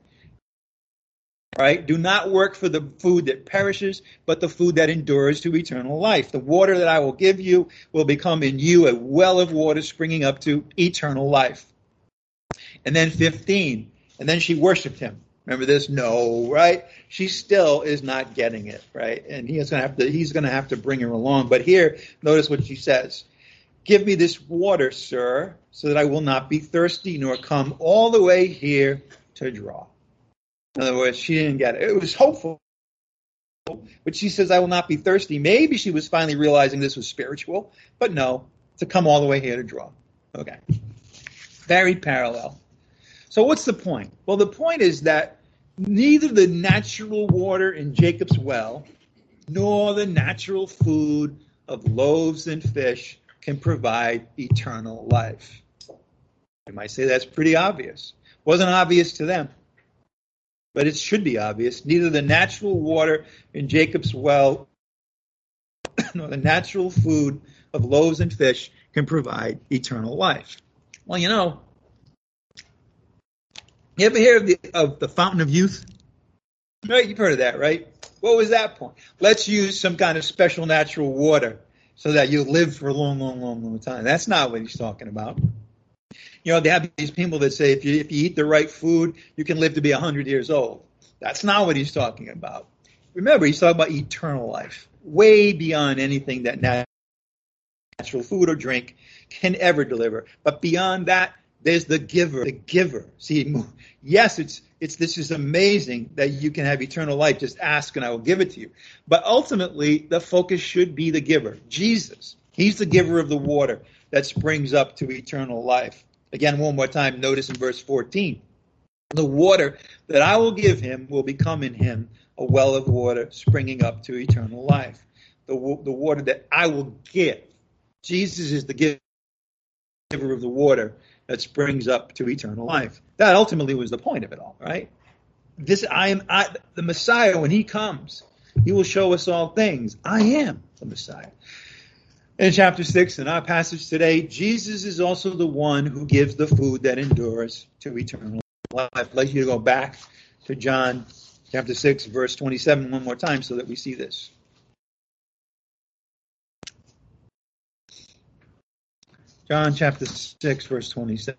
Right? Do not work for the food that perishes, but the food that endures to eternal life. The water that I will give you will become in you a well of water springing up to eternal life. And then 15. And then she worshiped him. Remember this? No, right? She still is not getting it, right? And he's going to have to he's to have to bring her along. But here, notice what she says. Give me this water, sir, so that I will not be thirsty nor come all the way here to draw. In other words, she didn't get it. It was hopeful, but she says, I will not be thirsty. Maybe she was finally realizing this was spiritual, but no, to come all the way here to draw. Okay. Very parallel. So, what's the point? Well, the point is that neither the natural water in Jacob's well nor the natural food of loaves and fish can provide eternal life. You might say that's pretty obvious. Wasn't obvious to them, but it should be obvious. Neither the natural water in Jacob's well (coughs) nor the natural food of loaves and fish can provide eternal life. Well, you know, you ever hear of the, of the fountain of youth? Right, you've heard of that, right? What was that point? Let's use some kind of special natural water so that you live for a long, long, long, long time. That's not what he's talking about. You know, they have these people that say if you if you eat the right food, you can live to be hundred years old. That's not what he's talking about. Remember, he's talking about eternal life, way beyond anything that natural food or drink can ever deliver. But beyond that, there's the giver, the giver. See, yes, it's it's this is amazing that you can have eternal life. Just ask and I will give it to you. But ultimately, the focus should be the giver, Jesus. He's the giver of the water that springs up to eternal life. Again, one more time, notice in verse 14. The water that I will give him will become in him a well of water springing up to eternal life. The, the water that I will give. Jesus is the giver of the water that springs up to eternal life. That ultimately was the point of it all, right? This I am I, the Messiah when he comes, he will show us all things. I am the Messiah. In chapter 6, in our passage today, Jesus is also the one who gives the food that endures to eternal life. I'd like you to go back to John chapter 6, verse 27 one more time so that we see this. John chapter 6, verse 27.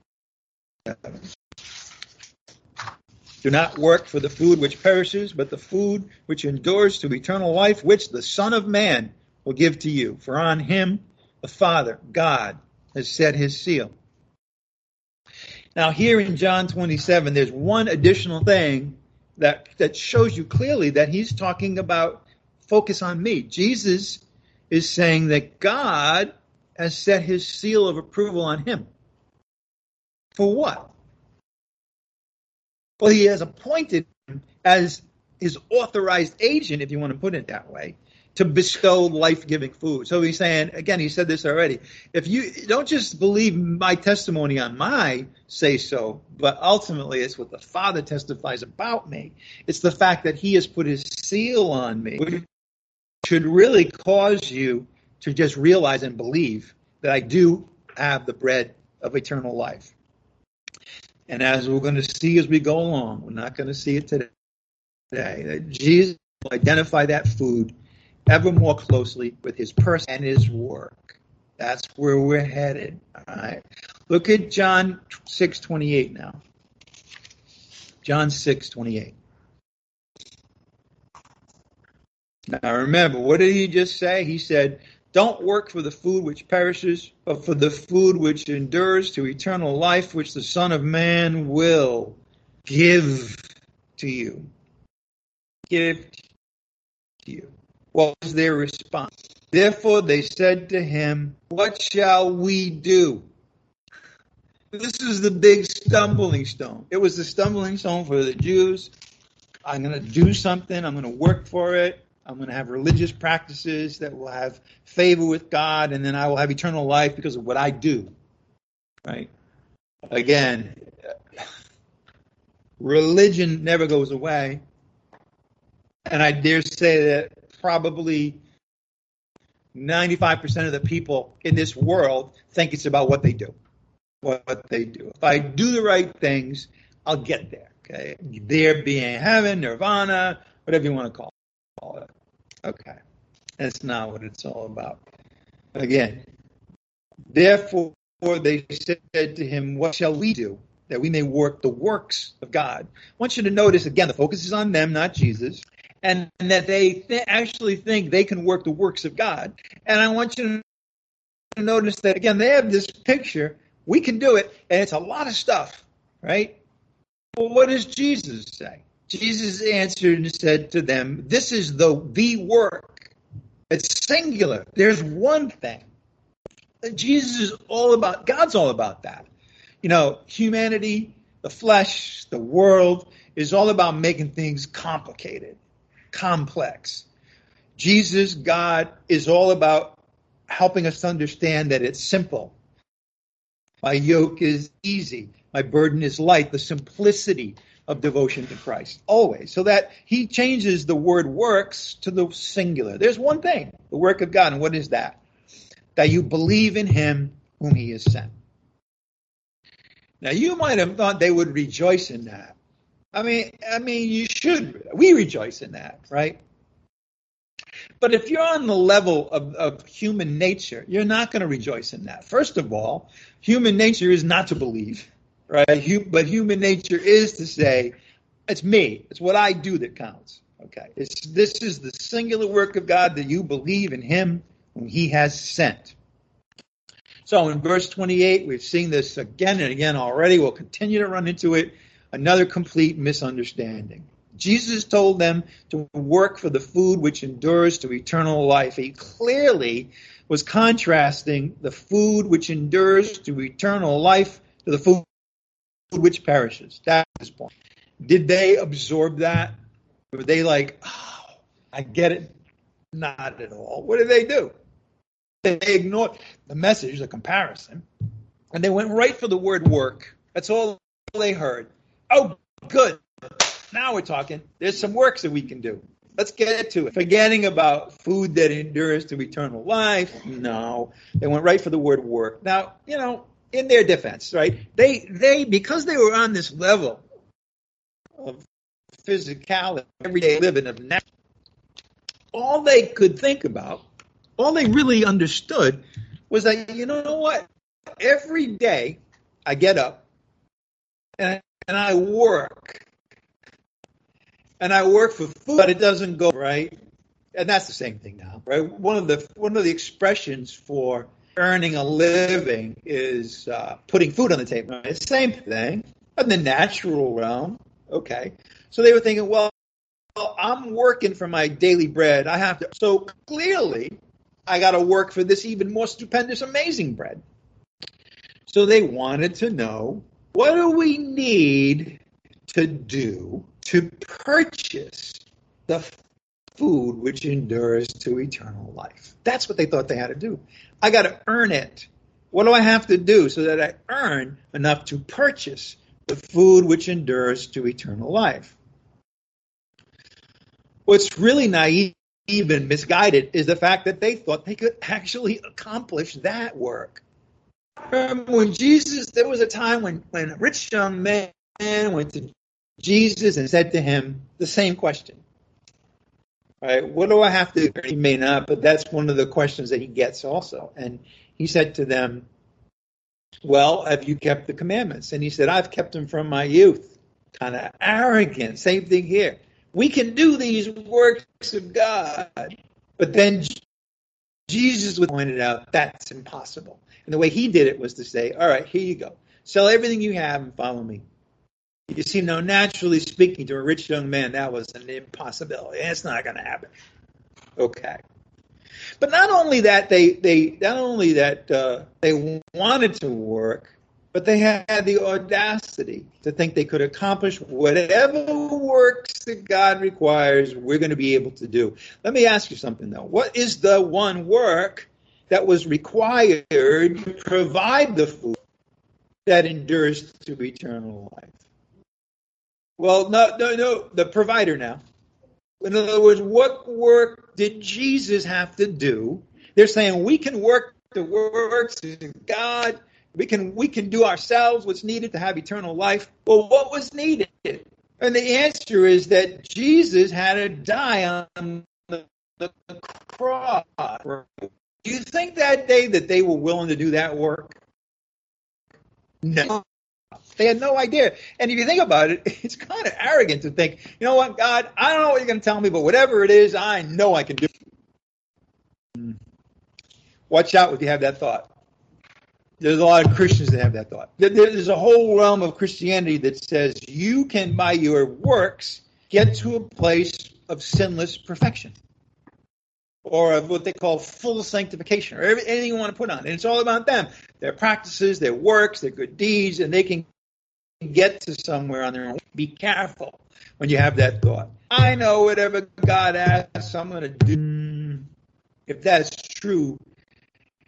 Do not work for the food which perishes, but the food which endures to eternal life, which the Son of Man will give to you. For on him the Father, God, has set his seal. Now, here in John 27, there's one additional thing that, that shows you clearly that he's talking about focus on me. Jesus is saying that God has set his seal of approval on him. For what? Well, he has appointed him as his authorized agent, if you want to put it that way, to bestow life giving food. So he's saying, again, he said this already. If you don't just believe my testimony on my say so, but ultimately it's what the Father testifies about me. It's the fact that he has put his seal on me, which should really cause you to just realize and believe that I do have the bread of eternal life. And as we're going to see as we go along, we're not going to see it today, that Jesus will identify that food ever more closely with his person and his work. That's where we're headed. All right. Look at John 6:28 now. John 6:28. Now remember, what did he just say? He said, don't work for the food which perishes, but for the food which endures to eternal life, which the Son of Man will give to you. Give to you. What was their response? Therefore they said to him, What shall we do? This is the big stumbling stone. It was the stumbling stone for the Jews. I'm going to do something. I'm going to work for it. I'm going to have religious practices that will have favor with God, and then I will have eternal life because of what I do. Right? Again, religion never goes away. And I dare say that probably 95% of the people in this world think it's about what they do. What they do. If I do the right things, I'll get there. Okay. There being heaven, nirvana, whatever you want to call it. Okay. That's not what it's all about. Again, therefore they said to him, What shall we do that we may work the works of God? I want you to notice again, the focus is on them, not Jesus and, that they th- actually think they can work the works of God. And I want you to notice that again, they have this picture. We can do it, and it's a lot of stuff, right? Well, what does Jesus say? Jesus answered and said to them, "This is the the work. It's singular. There's one thing. Jesus is all about. God's all about that. You know, humanity, the flesh, the world is all about making things complicated complex. Jesus, God, is all about helping us understand that it's simple. My yoke is easy. My burden is light. The simplicity of devotion to Christ, always. So that he changes the word works to the singular. There's one thing, the work of God. And what is that? That you believe in him whom he has sent. Now, you might have thought they would rejoice in that. I mean, I mean, you should. We rejoice in that, right? But if you're on the level of, of human nature, you're not going to rejoice in that. First of all, human nature is not to believe, right? But human nature is to say, it's me. It's what I do that counts. Okay. It's, this is the singular work of God that you believe in Him whom He has sent. So in verse 28, we've seen this again and again already. We'll continue to run into it another complete misunderstanding. Jesus told them to work for the food which endures to eternal life. He clearly was contrasting the food which endures to eternal life to the food which perishes? That's his point. Did they absorb that? Were they like, oh, I get it? Not at all. What did they do? They ignored the message, the comparison, and they went right for the word work. That's all they heard. Oh, good. Now we're talking. There's some works that we can do. Let's get to it. Forgetting about food that endures to eternal life. No, they went right for the word work. Now, you know, in their defense, right? They they because they were on this level of physicality, everyday living of natural, all they could think about, all they really understood was that you know what? Every day I get up and and I work. And I work for food, but it doesn't go right. And that's the same thing now, right? One of the one of the expressions for earning a living is uh, putting food on the table. The same thing in the natural realm. Okay, so they were thinking, well, well, I'm working for my daily bread. I have to. So clearly, I got to work for this even more stupendous, amazing bread. So they wanted to know what do we need to do to purchase the food which endures to eternal life? That's what they thought they had to do. I got to earn it. What do I have to do so that I earn enough to purchase the food which endures to eternal life? What's really naive and misguided is the fact that they thought they could actually accomplish that work. Remember when Jesus, there was a time when, when a rich young man went to Jesus and said to him the same question. Right? What do I have to He may not, but that's one of the questions that he gets also. And he said to them, Well, have you kept the commandments? And he said, I've kept them from my youth. Kind of arrogant. Same thing here. We can do these works of God. But then Jesus pointed out that's impossible. And the way he did it was to say, all right, here you go. Sell everything you have and follow me. You see, now naturally speaking to a rich young man, that was an impossibility. It's not going to happen. Okay. But not only that, they, they not only that uh, they wanted to work, But they had the audacity to think they could accomplish whatever works that God requires, we're going to be able to do. Let me ask you something though. What is the one work that was required to provide the food that endures to eternal life? Well, no, no, no, the provider now. In other words, what work did Jesus have to do? They're saying we can work the works of God we can we can do ourselves what's needed to have eternal life. Well, what was needed? And the answer is that Jesus had to die on the, the cross. Do you think that day that they were willing to do that work? No. They had no idea. And if you think about it, (laughs) it's kind of arrogant to think, you know what, God, I don't know what you're going to tell me, but whatever it is, I know I can do. Hmm. Watch out if you have that thought. There's a lot of Christians that have that thought. There's a whole realm of Christianity that says you can, by your works, get to a place of sinless perfection or of what they call full sanctification or anything you want to put on. And it's all about them, their practices, their works, their good deeds, and they can get to somewhere on their own. Be careful when you have that thought. I know whatever God asks, I'm going to do. If that's true,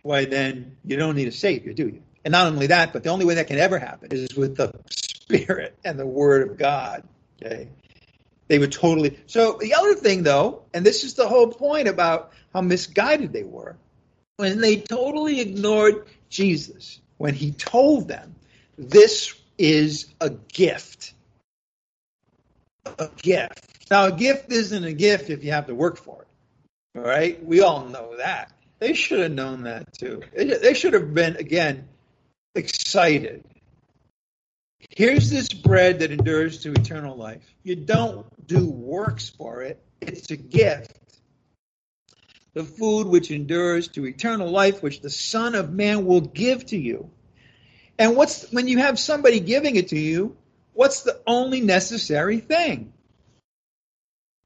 why then you don't need a savior, do you? And not only that, but the only way that can ever happen is with the Spirit and the Word of God. Okay, they would totally. So the other thing, though, and this is the whole point about how misguided they were, when they totally ignored Jesus when He told them, "This is a gift." A gift. Now, a gift isn't a gift if you have to work for it. All right, we all know that. They should have known that too. They should have been, again, excited. Here's this bread that endures to eternal life. You don't do works for it, it's a gift. The food which endures to eternal life, which the Son of Man will give to you. And what's when you have somebody giving it to you, what's the only necessary thing?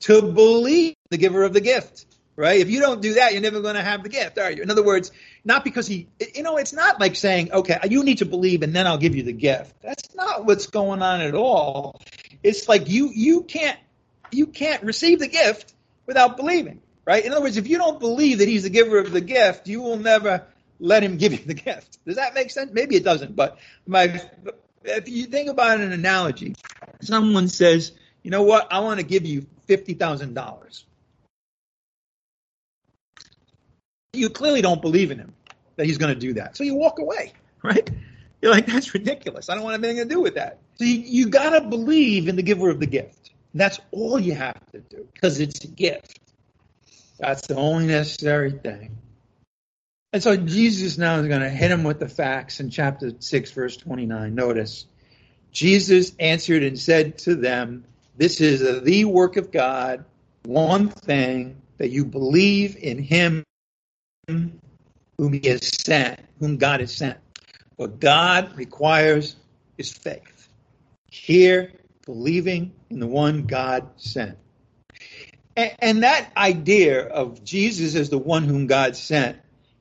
To believe the giver of the gift right? If you don't do that, you're never going to have the gift, are you? In other words, not because he, you know, it's not like saying, okay, you need to believe and then I'll give you the gift. That's not what's going on at all. It's like you, you can't, you can't receive the gift without believing, right? In other words, if you don't believe that he's the giver of the gift, you will never let him give you the (laughs) gift. Does that make sense? Maybe it doesn't, but my, if you think about an analogy, someone says, you know what, I want to give you $50,000 you clearly don't believe in him that he's going to do that. So you walk away, (laughs) right? You're like, that's ridiculous. I don't want anything to do with that. So you, you got to believe in the giver of the gift. That's all you have to do because it's a gift. That's the only necessary thing. And so Jesus now is going to hit him with the facts in chapter 6, verse 29. Notice, Jesus answered and said to them, This is the work of God, one thing, that you believe in him whom he has sent, whom God has sent. What God requires is faith. Here, believing in the one God sent. And, and, that idea of Jesus as the one whom God sent,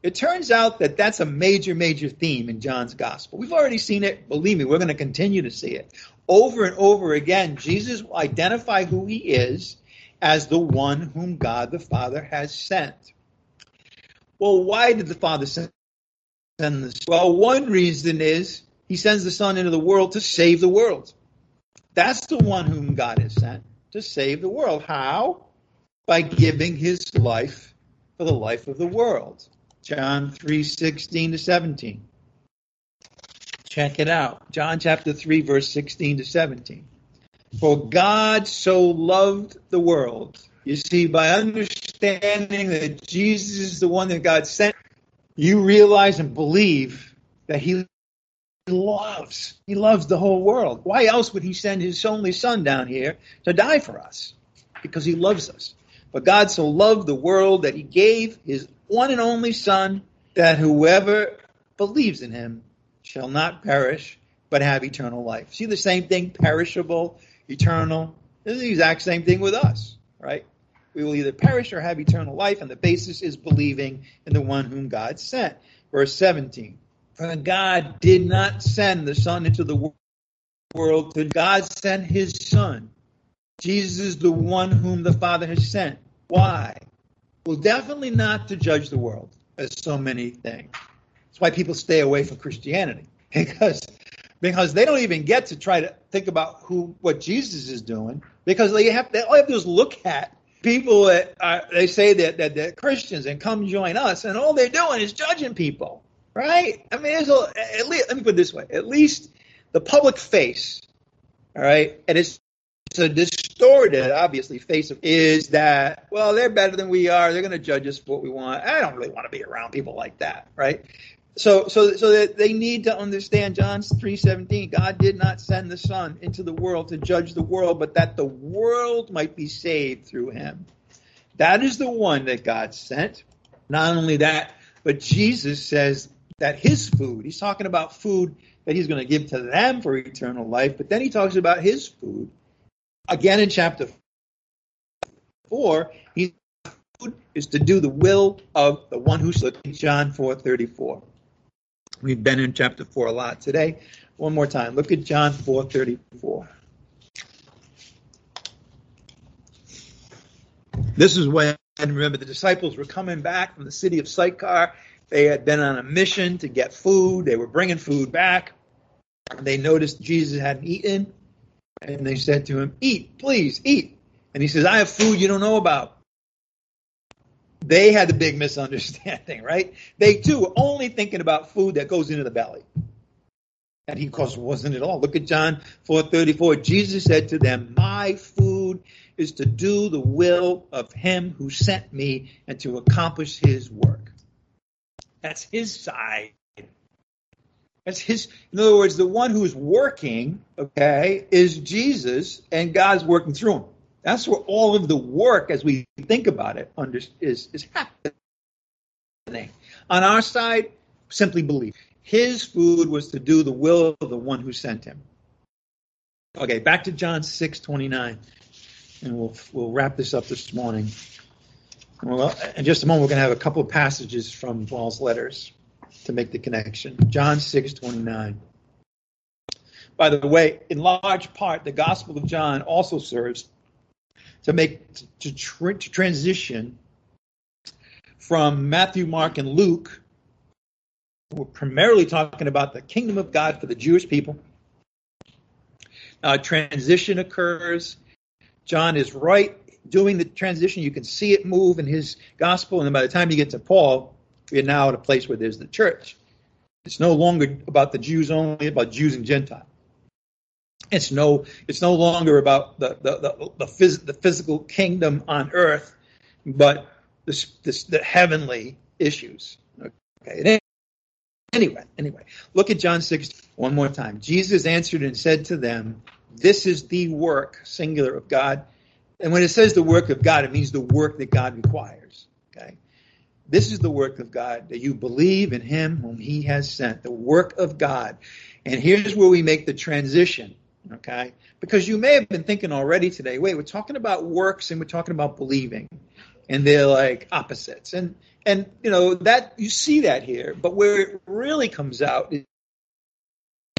it turns out that that's a major, major theme in John's gospel. We've already seen it. Believe me, we're going to continue to see it. Over and over again, Jesus will identify who he is as the one whom God the Father has sent. Well, why did the Father send this? Well, one reason is he sends the Son into the world to save the world. That's the one whom God has sent to save the world. How? By giving his life for the life of the world. John 3 16 to 17. Check it out. John chapter 3, verse 16 to 17. For God so loved the world you see, by understanding that Jesus is the one that God sent, you realize and believe that He loves. He loves the whole world. Why else would He send His only Son down here to die for us? Because He loves us. But God so loved the world that He gave His one and only Son, that whoever believes in Him shall not perish, but have eternal life. See the same thing, perishable, eternal. The exact same thing with us, right? we will either perish or have eternal life, and the basis is believing in the one whom God sent. Verse 17. For God did not send the Son into the world, but God sent his Son. Jesus is the one whom the Father has sent. Why? Well, definitely not to judge the world, as so many think. That's why people stay away from Christianity. (laughs) Because because they don't even get to try to think about who what Jesus is doing because they have they all have to look at people that are, they say that, that they're Christians and come join us and all they're doing is judging people, right? I mean, there's a, at least let me put it this way: at least the public face, all right, and it's a distorted, obviously, face of is that well they're better than we are. They're going to judge us for what we want. I don't really want to be around people like that, right? So, so, so that they need to understand John three seventeen. God did not send the Son into the world to judge the world, but that the world might be saved through Him. That is the one that God sent. Not only that, but Jesus says that His food. He's talking about food that He's going to give to them for eternal life, but then He talks about His food again in chapter four. Food is to do the will of the one who in John four thirty four. We've been in chapter 4 a lot today. One more time. Look at John 4:34. This is when remember the disciples were coming back from the city of Sychar. They had been on a mission to get food. They were bringing food back. They noticed Jesus hadn't eaten, and they said to him, "Eat, please, eat." And he says, "I have food you don't know about." They had the big (laughs) misunderstanding, right? They too were only thinking about food that goes into the belly. And he, of course, wasn't at all. Look at John 4:34. Jesus said to them, "My food is to do the will of him who sent me and to accomplish his work." That's his side. That's his. In other words, the one who's working, okay, is Jesus, and God's working through him. That's where all of the work, as we think about it, under, is, is happening. On our side, simply believe. His food was to do the will of the one who sent him. Okay, back to John 6 29. And we'll, we'll wrap this up this morning. Well, in just a moment, we're going to have a couple of passages from Paul's letters to make the connection. John 6 29. By the way, in large part, the Gospel of John also serves to make to, to transition from Matthew, Mark, and Luke. We're primarily talking about the kingdom of God for the Jewish people. Uh, transition occurs. John is right doing the transition. You can see it move in his gospel, and then by the time you get to Paul, you're now at a place where there's the church. It's no longer about the Jews only, about Jews and Gentiles. It's no, it's no longer about the the the, the, phys, the physical kingdom on earth, but this, this, the heavenly issues. Okay. Anyway, anyway, look at John six one more time. Jesus answered and said to them, "This is the work singular of God." And when it says the work of God, it means the work that God requires. Okay. This is the work of God, that you believe in him whom he has sent, the work of God. And here's where we make the transition Okay? Because you may have been thinking already today, wait, we're talking about works and we're talking about believing. And they're like opposites. And and you know, that you see that here, but where it really comes out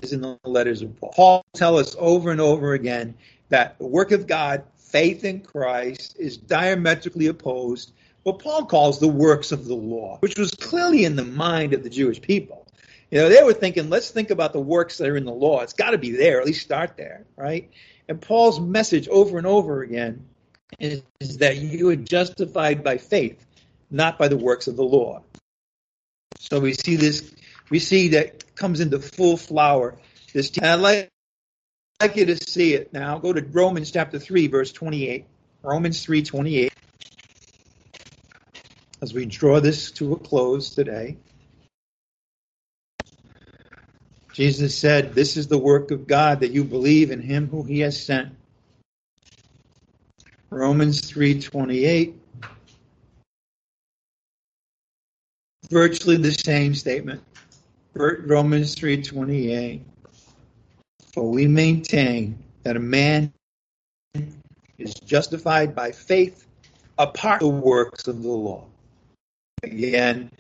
is in the letters of Paul. Paul tells us over and over again that the work of God, faith in Christ, is diametrically opposed what Paul calls the works of the law, which was clearly in the mind of the Jewish people. You know, they were thinking, let's think about the works that are in the law. It's got to be there, at least start there, right? And Paul's message over and over again is, is that you are justified by faith, not by the works of the law. So we see this, we see that comes into full flower. This, I'd like, I'd like you to see it now. Go to Romans chapter 3, verse 28. Romans 3, 28. As we draw this to a close today. Jesus said, This is the work of God, that you believe in him who he has sent. Romans 3.28. Virtually the same statement. Romans 3.28. For we maintain that a man is justified by faith apart the works of the law. Again,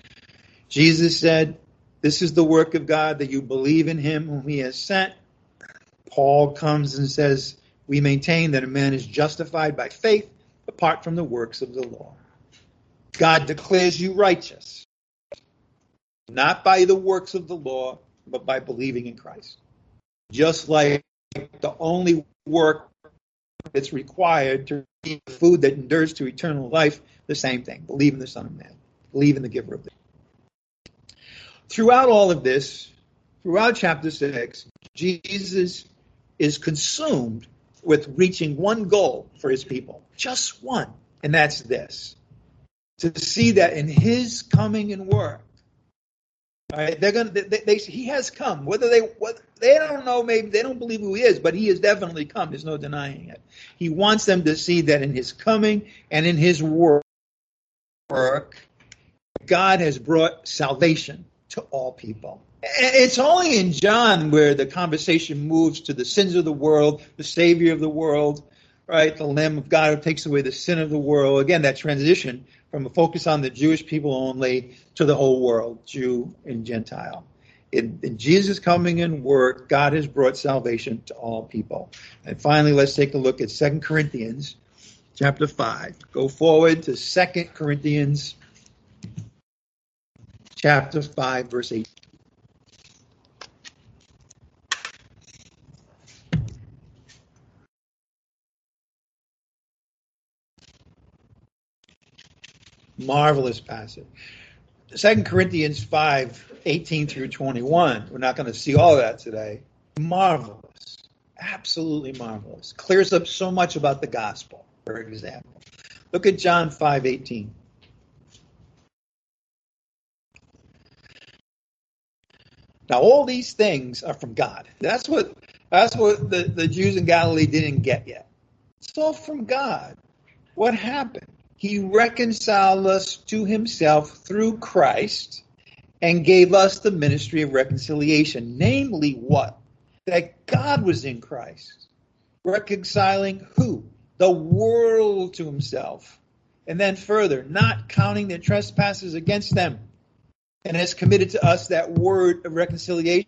Jesus said, This is the work of God that you believe in him whom he has sent. Paul comes and says, We maintain that a man is justified by faith apart from the works of the law. God declares you righteous, not by the works of the law, but by believing in Christ. Just like the only work that's required to eat food that endures to eternal life, the same thing. Believe in the Son of Man. Believe in the giver of the Throughout all of this, throughout chapter 6, Jesus is consumed with reaching one goal for his people, just one, and that's this to see that in his coming and work, right, they're gonna, they, they, he has come. Whether they, what, they don't know, maybe they don't believe who he is, but he has definitely come. There's no denying it. He wants them to see that in his coming and in his work, God has brought salvation to all people. It's only in John where the conversation moves to the sins of the world, the Savior of the world, right? The Lamb of God who takes away the sin of the world. Again, that transition from a focus on the Jewish people only to the whole world, Jew and Gentile. In, in, Jesus' coming and work, God has brought salvation to all people. And finally, let's take a look at 2 Corinthians chapter 5. Go forward to 2 Corinthians chapter 5, verse 8. Marvelous passage. 2 Corinthians 5, 18 through 21. We're not going to see all of that today. Marvelous. Absolutely marvelous. Clears up so much about the gospel, for example. Look at John 5, 18. Now, all these things are from God. That's what that's what the, the Jews in Galilee didn't get yet. It's all from God. What happened? He reconciled us to himself through Christ and gave us the ministry of reconciliation. Namely, what? That God was in Christ, reconciling who? The world to himself. And then further, not counting their trespasses against them and has committed to us that word of reconciliation.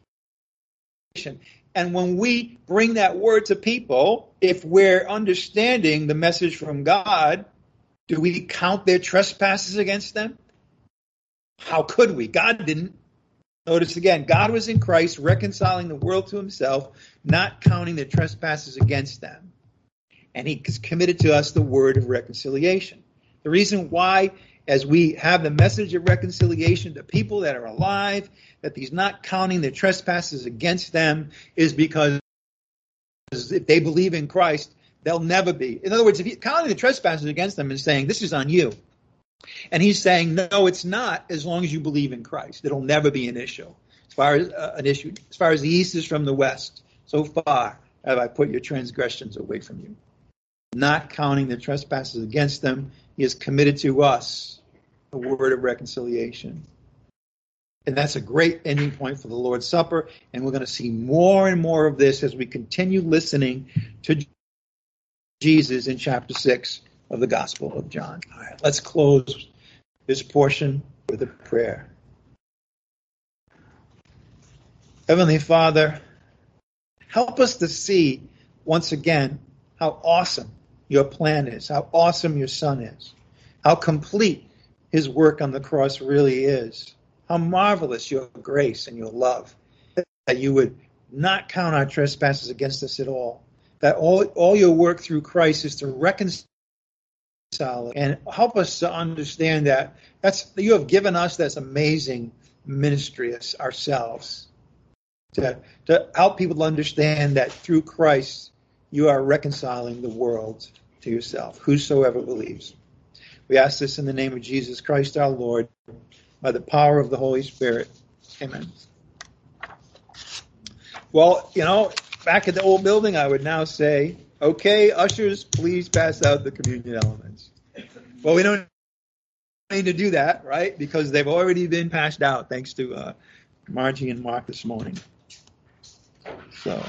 And when we bring that word to people, if we're understanding the message from God, do we count their trespasses against them? How could we? God didn't. Notice again, God was in Christ reconciling the world to himself, not counting their trespasses against them. And he committed to us the word of reconciliation. The reason why as we have the message of reconciliation to people that are alive, that he's not counting their trespasses against them, is because if they believe in Christ, they'll never be. In other words, if he's counting the trespasses against them and saying, this is on you. And he's saying, no, it's not, as long as you believe in Christ. It'll never be an issue. As far as uh, an issue, as far as the east is from the west, so far have I put your transgressions away from you. Not counting the trespasses against them, he has committed to us the word of reconciliation. And that's a great ending point for the Lord's Supper. And we're going to see more and more of this as we continue listening to Jesus in chapter 6 of the Gospel of John. All right, let's close this portion with a prayer. Heavenly Father, help us to see once again how awesome your plan is, how awesome your Son is, how complete his work on the cross really is. How marvelous your grace and your love that you would not count our trespasses against us at all. That all, all your work through Christ is to reconcile and help us to understand that that's you have given us this amazing ministry ourselves to, to help people understand that through Christ you are reconciling the world to yourself, whosoever believes. We ask this in the name of Jesus Christ our Lord, by the power of the Holy Spirit. Amen. Well, you know, back at the old building, I would now say, okay, ushers, please pass out the communion elements. Well, we don't need to do that, right? Because they've already been passed out, thanks to uh, Margie and Mark this morning. So.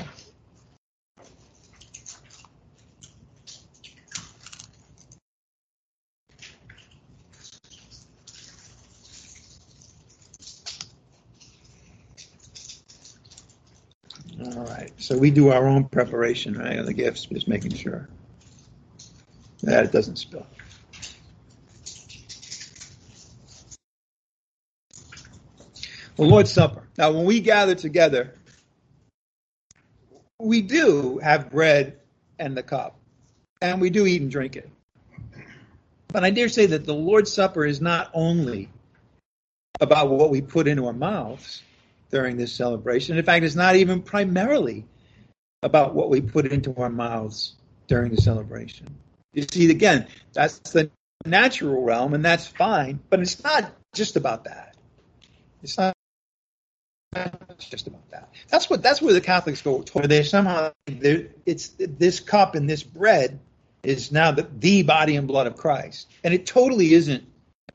All right. So we do our own preparation, right, of the gifts, just making sure that it doesn't spill. The Lord's Supper. Now, when we gather together, we do have bread and the cup, and we do eat and drink it. But I dare say that the Lord's Supper is not only about what we put into our mouths during this celebration. In fact, it's not even primarily about what we put into our mouths during the celebration. You see, again, that's the natural realm, and that's fine, but it's not just about that. It's not just about that. That's what that's where the Catholics go. They somehow it's this cup and this bread is now the, the body and blood of Christ, and it totally isn't.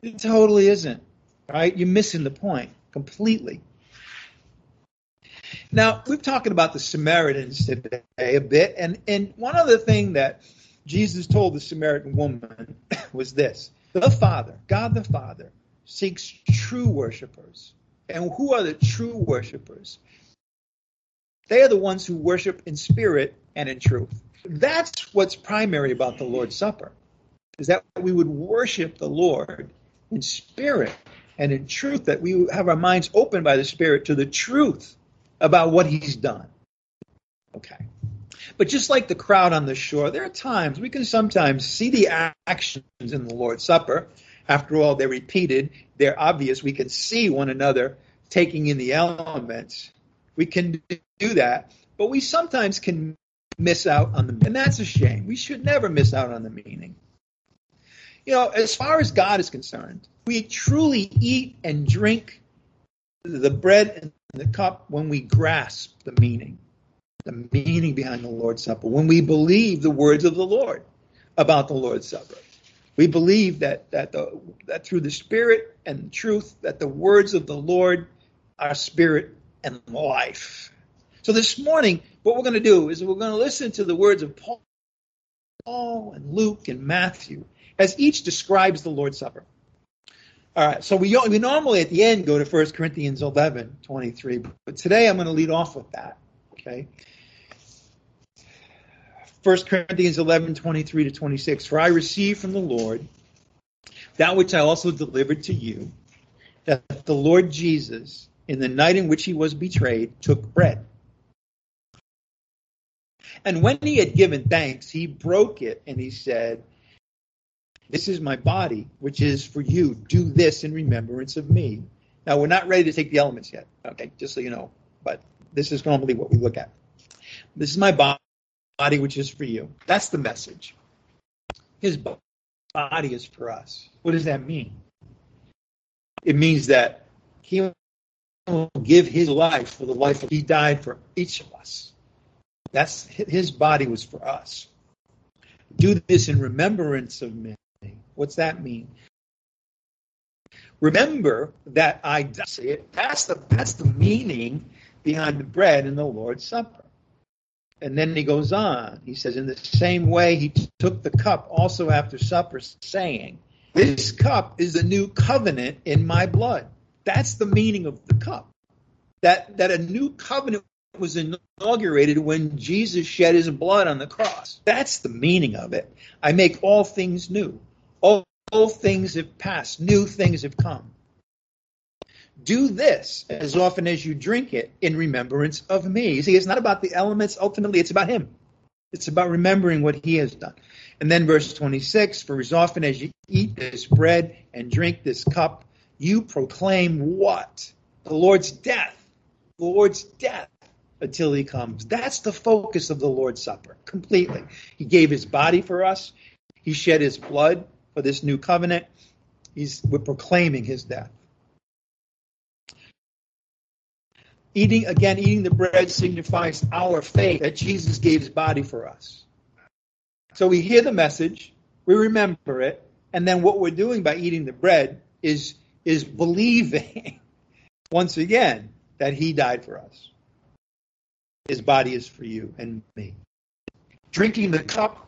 It totally isn't. Right? You're missing the point completely. Now we're talking about the Samaritans today a bit, and and one other thing that Jesus told the Samaritan woman (coughs) was this: the Father, God the Father, seeks true worshipers and who are the true worshipers? They are the ones who worship in spirit and in truth. That's what's primary about the Lord's Supper, is that we would worship the Lord in spirit and in truth, that we have our minds open by the Spirit to the truth about what He's done. Okay. But just like the crowd on the shore, there are times we can sometimes see the actions in the Lord's Supper after all, they're repeated, they're obvious. We can see one another taking in the elements. We can do that, but we sometimes can miss out on the, and that's a shame. We should never miss out on the meaning. You know, as far as God is concerned, we truly eat and drink the bread and the cup when we grasp the meaning, the meaning behind the Lord's Supper, when we believe the words of the Lord about the Lord's Supper. We believe that that the that through the Spirit and truth that the words of the Lord are spirit and life. So this morning, what we're going to do is we're going to listen to the words of Paul, Paul and Luke and Matthew as each describes the Lord's Supper. All right, so we, we normally at the end go to 1 Corinthians 11, 23, but today I'm going to lead off with that. Okay. 1 Corinthians 11, 23 to 26. For I received from the Lord that which I also delivered to you, that the Lord Jesus, in the night in which he was betrayed, took bread. And when he had given thanks, he broke it and he said, This is my body, which is for you. Do this in remembrance of me. Now, we're not ready to take the elements yet, okay, just so you know, but this is normally what we look at. This is my body which is for you. That's the message. His body is for us. What does that mean? It means that he will give his life for the life of he died for each of us. That's his body was for us. Do this in remembrance of me. What's that mean? Remember that I it. That's the that's the meaning behind the bread in the Lord's Supper. And then he goes on. He says, In the same way, he took the cup also after supper, saying, This cup is the new covenant in my blood. That's the meaning of the cup. That, that a new covenant was inaugurated when Jesus shed his blood on the cross. That's the meaning of it. I make all things new. All, all things have passed, new things have come. Do this as often as you drink it in remembrance of me. You see, it's not about the elements. Ultimately, it's about him. It's about remembering what he has done. And then verse 26, for as often as you eat this bread and drink this cup, you proclaim what? The Lord's death. The Lord's death until he comes. That's the focus of the Lord's Supper, completely. He gave his body for us. He shed his blood for this new covenant. He's, we're proclaiming his death. Eating, again, eating the bread signifies our faith that Jesus gave his body for us. So we hear the message, we remember it, and then what we're doing by eating the bread is, is believing, (laughs) once again, that he died for us. His body is for you and me. Drinking the cup